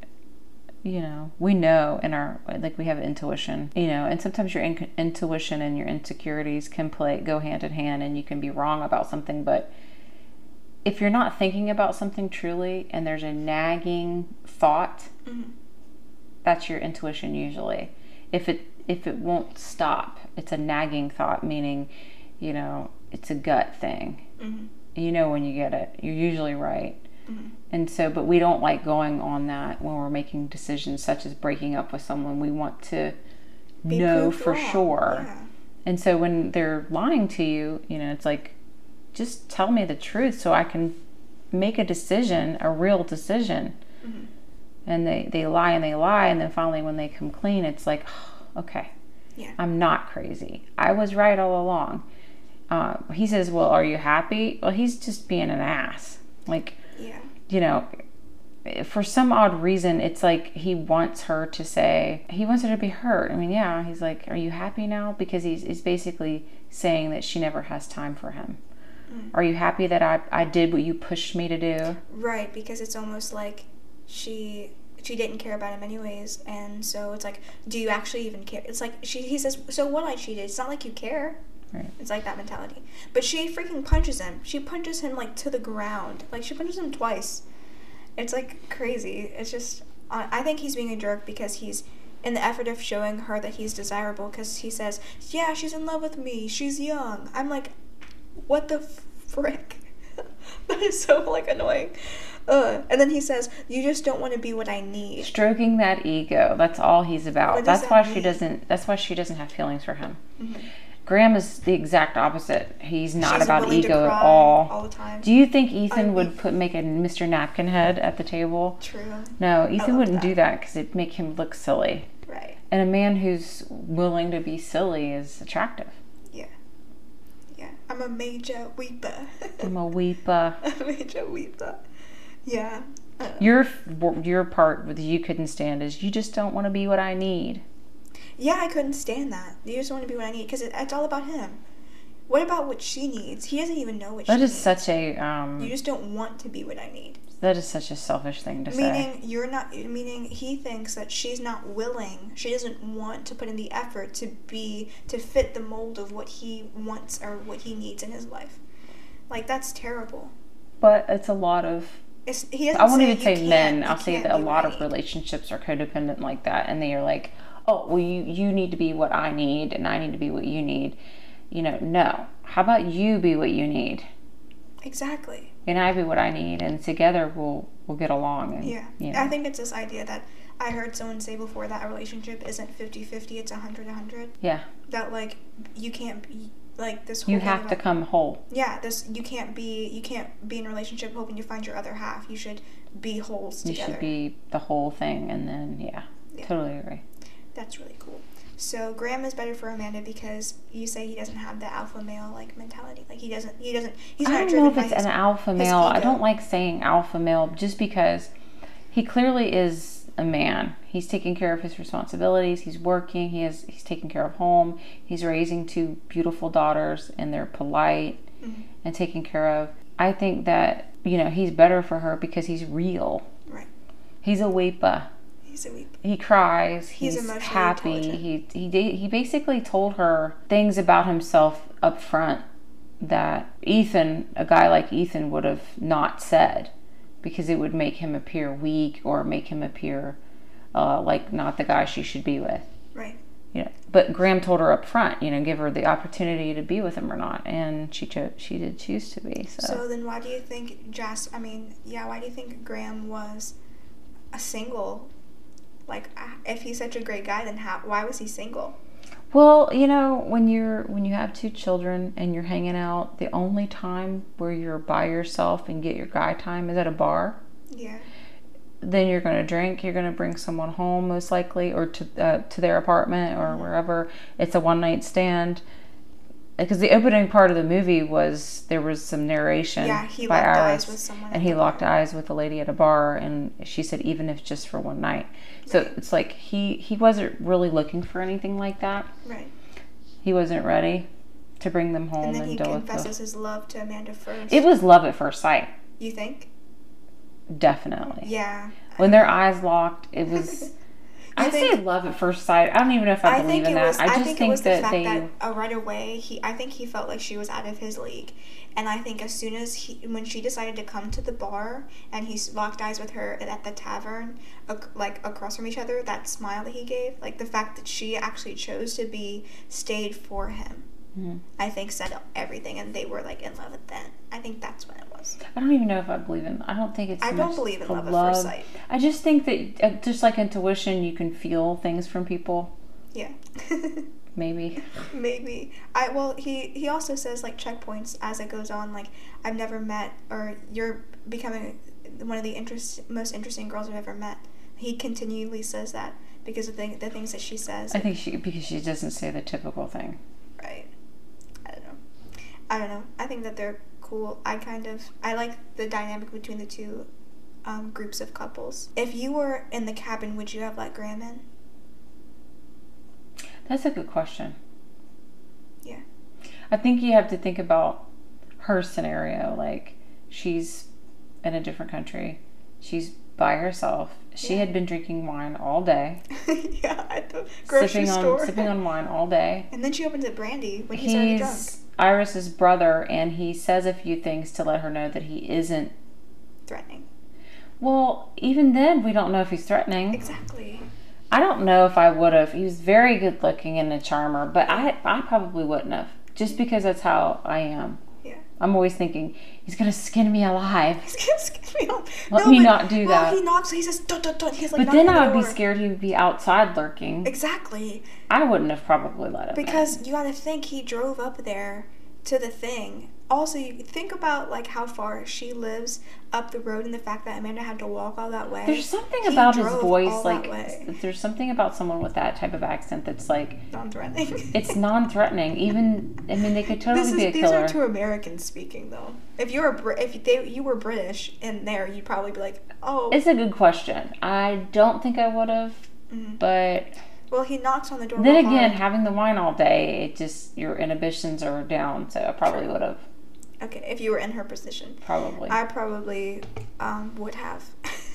you know we know in our like we have intuition you know and sometimes your in- intuition and your insecurities can play go hand in hand and you can be wrong about something but if you're not thinking about something truly and there's a nagging thought Mm-hmm. That's your intuition usually if it if it won't stop it's a nagging thought meaning you know it's a gut thing Mm-hmm. you know when you get it you're usually right Mm-hmm. and so but we don't like going on that when we're making decisions such as breaking up with someone we want to Be know for wrong. sure Yeah. and so when they're lying to you you know it's like just tell me the truth so i can make a decision a real decision Mhm. And they they lie and they lie and then finally when they come clean it's like [sighs] okay Yeah. i'm not crazy. I was right all along. Uh, he says well are you happy? Well he's just being an ass. Like Yeah. you know for some odd reason it's like he wants her to say he wants her to be hurt. I mean yeah he's like are you happy now? Because he's, he's basically saying that she never has time for him. Mm. are you happy that I, I did what you pushed me to do? Right, because it's almost like she she didn't care about him anyways, and so it's like, do you actually even care? It's like she he says, so what I cheated. It's not like you care. Right. It's like that mentality. But she freaking punches him. She punches him like to the ground. Like she punches him twice. It's like crazy. It's just I I think he's being a jerk because he's in the effort of showing her that he's desirable because he says, "Yeah, she's in love with me. She's young." I'm like, "What the frick?" [laughs] that is so like annoying. Uh, and then he says, "You just don't want to be what I need." stroking that ego that's all he's about that's that why she doesn't that's why she doesn't have feelings for him Mhm. graham is the exact opposite he's not She's about ego at all all the time. do you think ethan I- would put make a mr napkin head at the table True. no ethan wouldn't do that. that because it'd make him look silly Right. And a man who's willing to be silly is attractive. Yeah. Yeah. I'm a major weeper. I'm a [laughs] weeper. a major weeper. Yeah. Uh, Your your part with you couldn't stand is you just don't want to be what I need. yeah, I couldn't stand that. You just want to be what I need because it, it's all about him. What about what she needs? He doesn't even know what That she is needs. such a You um. just don't want to be what I need. That is such a selfish thing to say. Meaning you're not. Meaning he thinks that she's not willing. She doesn't want to put in the effort to be to fit the mold of what he wants or what he needs in his life. Like that's terrible. But it's a lot of. It's, he I won't even say men. I'll say that a lot I of relationships are codependent like that, and they are like, "Oh, well, you you need to be what I need, and I need to be what you need." You know, no. How about you be what you need, Exactly. and I be what I need, and together we'll we'll get along. And, Yeah. you know. I think it's this idea that I heard someone say before that a relationship isn't 50-50, it's 100-100. yeah. That like you can't be like this whole You have to come whole. Yeah, this you can't be you can't be in a relationship hoping you find your other half. You should be wholes You together. should be the whole thing, and then yeah, Yeah. totally agree. That's really cool. So Graham is better for Amanda because you say he doesn't have the alpha male like mentality. Like he doesn't he doesn't he's I not don't driven know if it's his, an alpha male. I don't like saying alpha male just because he clearly is a man. He's taking care of his responsibilities. He's working. He has he's taking care of home. He's raising two beautiful daughters, and they're polite Mhm. and taken care of. I think that you know he's better for her because he's real. Right. He's a weeper. He's a weep. he cries He's he's, happy he he he basically told her things about himself up front that Ethan a guy like Ethan would have not said because it would make him appear weak or make him appear uh, like not the guy she should be with Right. you know but Graham told her up front you know give her the opportunity to be with him or not and she chose she did choose to be so, So then why do you think Jas I mean, yeah, why do you think Graham was a single? Like ah, if he's such a great guy then how why was he single? Well, you know, when you're when you have two children and you're hanging out, the only time where you're by yourself and get your guy time is at a bar. Yeah. Then you're going to drink. You're going to bring someone home, most likely, or to uh, to their apartment or wherever. It's a one night stand. Because the opening part of the movie was there was some narration Yeah, he by locked eyes Iris, with someone and he locked bar. eyes with a lady at a bar, and she said even if just for one night. So it's like he he wasn't really looking for anything like that. Right. He wasn't ready to bring them home And and, he confesses the. his love to Amanda first. It was love at first sight, you think? definitely. Yeah. When their eyes locked, it was. [laughs] I think- say love at first sight. I don't even know if I, I believe in that. was. I just think, think, it was the that fact they. that uh, right away he. I think he felt like she was out of his league, and I think as soon as he, when she decided to come to the bar and he locked eyes with her at the tavern, like across from each other, that smile that he gave, like the fact that she actually chose to be stayed for him, Mhm. I think said everything, and they were like in love at then. I think that's when it was. I don't even know if I believe in. I don't think it's. I don't believe in the love at first sight. I just think that uh, just like intuition, you can feel things from people. Yeah. [laughs] Maybe. Maybe I well he he also says like checkpoints as it goes on like I've never met or you're becoming one of the interest most interesting girls I've ever met. He continually says that because of the, the things that she says. I think she because she doesn't say the typical thing. right. I don't know. I don't know. I think that they're cool. I kind of I like the dynamic between the two um, groups of couples. If you were in the cabin, would you have let Graham in? That's a good question. Yeah. I think you have to think about her scenario. Like she's in a different country. She's by herself. She Yeah. had been drinking wine all day, [laughs] yeah, at the grocery sipping store. on sipping on wine all day. and then she opens a brandy when he's already drunk. He's Iris's brother, and he says a few things to let her know that he isn't. Threatening. Well, even then, we don't know if he's threatening. Exactly. I don't know if I would have. He was very good looking and a charmer, but I I probably wouldn't have. Just because that's how I am. I'm always thinking he's gonna skin me alive. He's gonna scare me off. Let me but- not do well, that. he knocks. He says, dun, dun, dun. He's like, But then knocking I would the be scared he would be outside lurking. Exactly. I wouldn't have probably let him. in. Because you got to think he drove up there to the thing. Also, you think about like how far she lives up the road and the fact that Amanda had to walk all that way. there's something He about his voice, like there's something about someone with that type of accent that's like non-threatening. [laughs] it's non-threatening. Even I mean, they could totally This be a is, these killer. are two Americans speaking though. If you're a if they you were British in there, you'd probably be like, oh. It's a good question. I don't think I would have, Mhm. but well, he knocks on the door. then again, hard. having the wine all day, it just your inhibitions are down. So I probably would have. Okay, if you were in her position, Probably. I probably um, would have.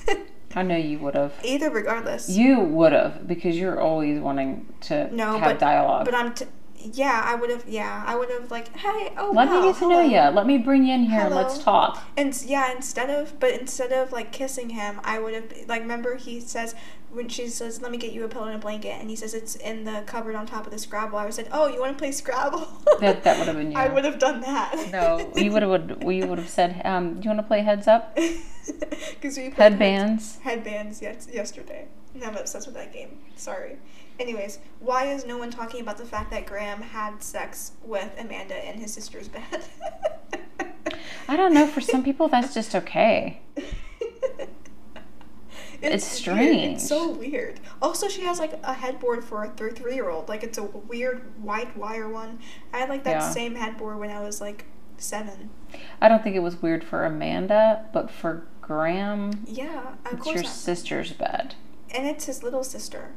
[laughs] I know you would have. Either, regardless. You would have because you're always wanting to No, have but- dialogue. But I'm, t- yeah, I would have, yeah, I would have like, hey, oh, Let wow, me get to know you. Let me bring you in here and let's talk. And yeah, instead of, but instead of like kissing him, I would have like, remember he says when she says, "Let me get you a pillow and a blanket," and he says it's in the cupboard on top of the Scrabble. I would have said, "Oh, you want to play Scrabble?" That that would have been [laughs] you. I would have done that. No, you [laughs] would have. We would have said, um, "Do you want to play heads up? [laughs] Because we played Headbands." headbands yes, yesterday. And I'm obsessed with that game. Sorry. Anyways, why is no one talking about the fact that Graham had sex with Amanda in his sister's bed? I don't know. For some people, that's just okay. it's, It's weird. It's strange. so weird. Also, she has like a headboard for a th- three-year-old. Like it's a weird white wire one. I had like that Yeah. same headboard when I was like seven. I don't think it was weird for Amanda, but for Graham, Yeah, of it's course. your not. sister's bed. and it's his little sister.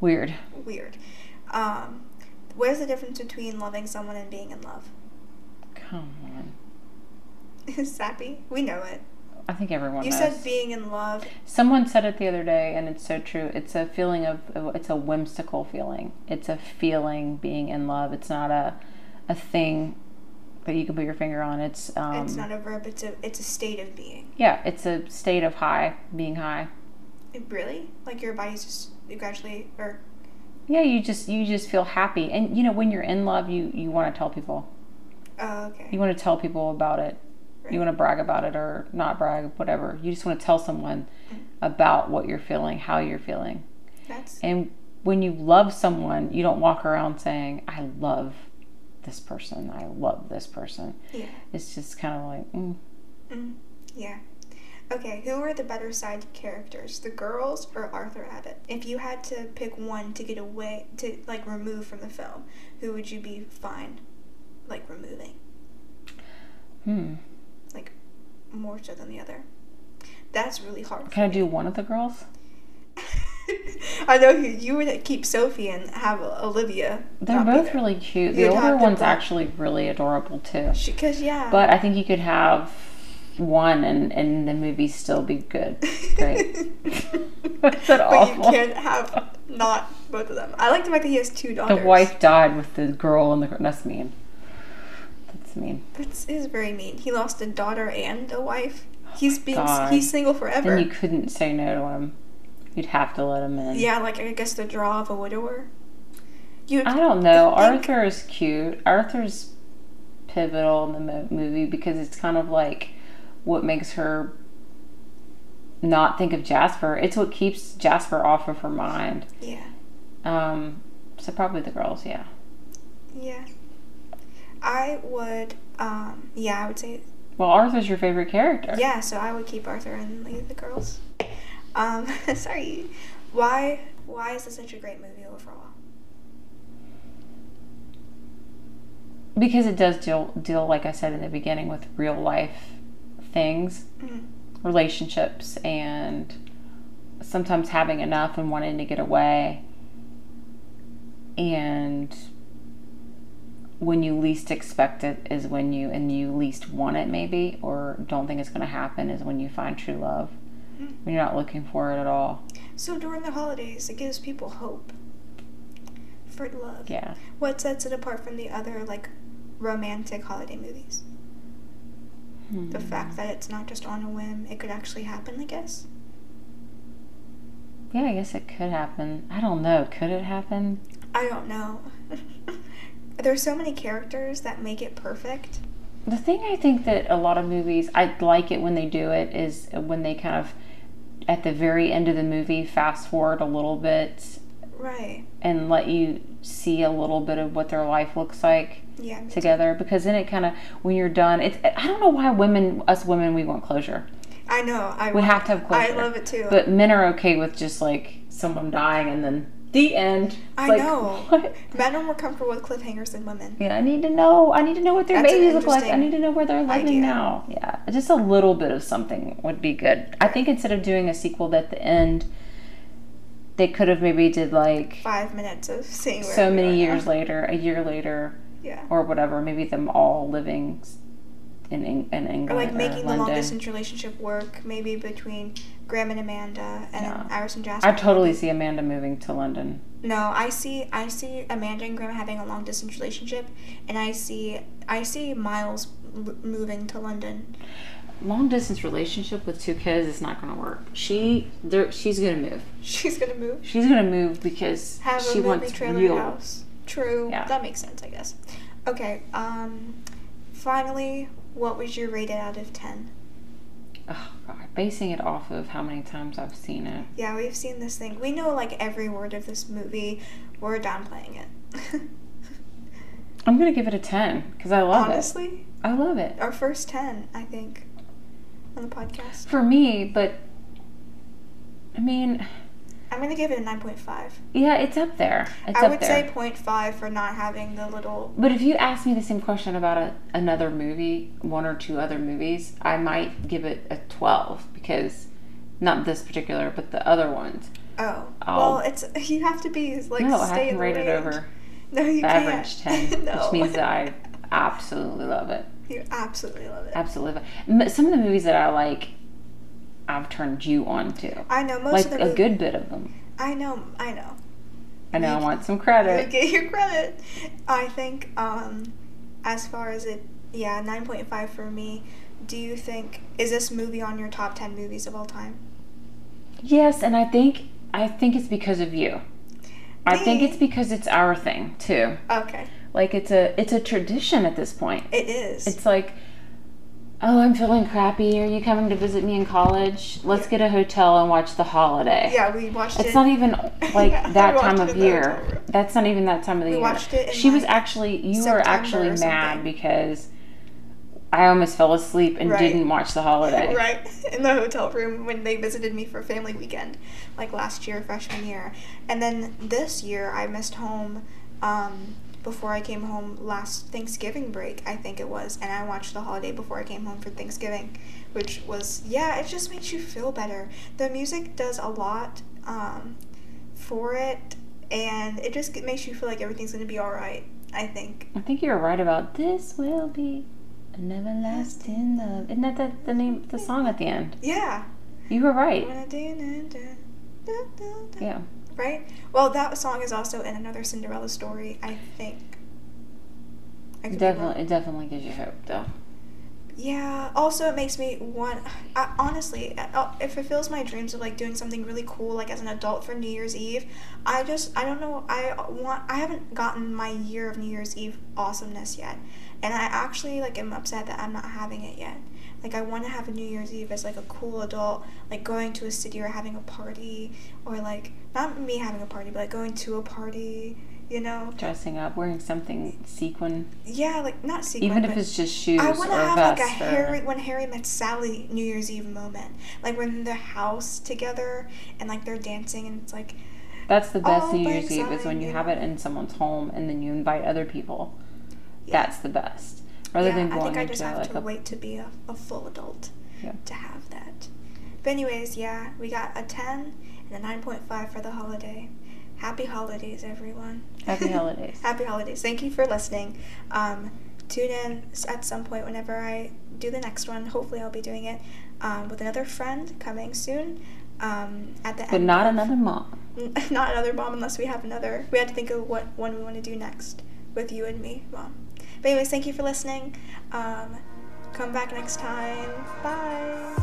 Weird. Weird. Um, where's the difference between loving someone and being in love? Come on. [laughs] Sappy, we know it. I think everyone You knows. said being in love. Someone said it the other day, and it's so true. It's a feeling of, it's a whimsical feeling. It's a feeling being in love. It's not a, a thing that you can put your finger on. It's, um, it's not a verb. It's a it's a state of being. yeah, it's a state of high, being high. Really, like your body's just gradually or Yeah, you just, you just feel happy. And, you know, when you're in love, you, you want to tell people. oh okay. You want to tell people about it. Right. You want to brag about it or not brag, whatever. You just want to tell someone about what you're feeling, how you're feeling. That's And when you love someone, you don't walk around saying, I love this person. I love this person. yeah. It's just kind of like, mm. Mm, yeah. Okay, who are the better side characters, the girls or Arthur Abbott? If you had to pick one to get away, to like remove from the film, who would you be fine like removing, Hmm. like more so than the other. That's really hard. Can I do one of the girls? [laughs] I know you, you would keep Sophie and have Olivia. They're both really cute. The You'd older one's actually really adorable too. She, cause yeah. But I think you could have one and, and the movie still be good. [laughs] Great. [laughs] That but you can't have not both of them. I like the fact that he has two daughters. The wife died with the girl and the that's mean. That's mean. That's is very mean. He lost a daughter and a wife. Oh he's being God. he's single forever. Then you couldn't say no to him. You'd have to let him in. yeah, like I guess the draw of a widower. You I don't know. Think- Arthur is cute. Arthur's pivotal in the mo- movie because it's kind of like what makes her not think of Jasper. It's what keeps Jasper off of her mind. yeah Um, so probably the girls, yeah. yeah. I would um yeah I would say Well, Arthur's your favorite character. yeah. So I would keep Arthur and leave the girls. Um, [laughs] sorry. Why why is this such a great movie overall? Because it does deal deal, like I said in the beginning, with real life things, Mhm. relationships, and sometimes having enough and wanting to get away. And when you least expect it is when you and you least want it maybe or don't think it's going to happen is when you find true love Mhm. when you're not looking for it at all So during the holidays, it gives people hope for love. yeah What sets it apart from the other like romantic holiday movies? The Hmm. fact that it's not just on a whim; it could actually happen. I guess. yeah i guess it could happen i don't know could it happen I don't know. [laughs] There's so many characters that make it perfect. the thing i think that a lot of movies i like it when they do it is when they kind of at the very end of the movie fast forward a little bit Right. and let you see a little bit of what their life looks like Yeah. me too. together because then it kind of when you're done it's i don't know why women us women we want closure I know. I we have to have closure I love it too. but men are okay with just like someone dying and then the end It's I like, know. [laughs] what? Men are more comfortable with cliffhangers than women. yeah i need to know i need to know what their That's babies look like i need to know where they're living idea. now yeah just a little bit of something would be good i think instead of doing a sequel at the end they could have maybe did like Five minutes of seeing where so many years now. later a year later Yeah. or whatever. Maybe them all living in in England Or like making the long distance relationship work, maybe between Graham and Amanda, and Yeah. Iris and Jasper. I totally see Amanda moving to London. No, I see. I see Amanda and Graham having a long distance relationship, and I see. I see Miles l- moving to London. Long distance relationship with two kids is not going to work. She, there, she's going [laughs] to move. She's gonna move. She's going to move because Have she a wants trailer real. house. True. Yeah. That makes sense, I guess. Okay. Um. Finally, what was your rated out of ten? Oh God, basing it off of how many times I've seen it. Yeah, we've seen this thing. We know like every word of this movie. We're downplaying it. [laughs] I'm going to give it a ten because I love Honestly, it. Honestly? I love it our first ten, I think, on the podcast. for me. But I mean, I'm gonna give it a nine point five. yeah, it's up there. It's I up would there. say 0.5 for not having the little. But if you ask me the same question about a, another movie, one or two other movies, I might give it a 12 because not this particular, but the other ones. Oh, I'll- well, it's you have to be like no, I stay in can rate it over [laughs] No, you can't. average 10, [laughs] no. which means that I absolutely love it. you absolutely love it. Absolutely. love it. M- Some of the movies that I like, I've turned you on to. I know most Like of the a movies. good bit of them. I know, I know. I know I You- want some You credit. get your credit. I think, um, as far as it, yeah, 9.5 for me. Do you think is this movie on your top 10 movies of all time? Yes, and I think I think it's because of you. I think it's because it's our thing too. Okay, Like it's a it's a tradition at this point. it is. It's like, oh, I'm feeling crappy. Are you coming to visit me in college? Let's Yeah. get a hotel and watch The Holiday. yeah, we watched It's it. It's not even [laughs] like Yeah, that time of it in the year. That's not even that time of the We year. watched it she was actually you were actually mad because I almost fell asleep and Right. didn't watch The Holiday. [laughs] right in the hotel room when they visited me for family weekend like last year freshman year and then this year i missed home um, before I came home last Thanksgiving break, I think it was, and I watched The Holiday before I came home for Thanksgiving, which was yeah, it just makes you feel better. The music does a lot um, for it, and it just makes you feel like everything's gonna be all right. I think. I think you're right about this will be an everlasting love. Isn't that the, the name the song at the end? Yeah. You were right. Yeah. Right? Well, that song is also in another Cinderella story, I think. I could be wrong. Definitely, it definitely gives you hope, though. Yeah. Also, it makes me want. I, honestly, uh, it fulfills my dreams of like doing something really cool, like as an adult for New Year's Eve. I just, I don't know. I want. I haven't gotten my year of New Year's Eve awesomeness yet, and I actually like am upset that I'm not having it yet. Like I want to have a New Year's Eve as like a cool adult, like going to a city or having a party, or like not me having a party, but like going to a party. You know. Dressing up, wearing something sequin, Yeah, like not sequin. even if it's just shoes I want to have like a or- Harry when Harry met Sally New Year's Eve moment, like when in the house together and like they're dancing and it's like That's the best New Year's Eve is when you have it in someone's home and then you invite other people. yeah, That's the best. Rather yeah. than I think I just have like to wait to be a, a full adult Yeah. to have that. But anyways, yeah, we got a ten and a nine point five for the holiday. Happy holidays, everyone. Happy [laughs] holidays. Happy holidays. Thank you for listening. Um, tune in at some point whenever I do the next one. Hopefully, I'll be doing it um, with another friend coming soon. Um, at the but end not of- another mom. [laughs] not another mom unless we have another. We had to think of what one we want to do next with you and me, mom. But anyways, thank you for listening. Um, come back next time. Bye.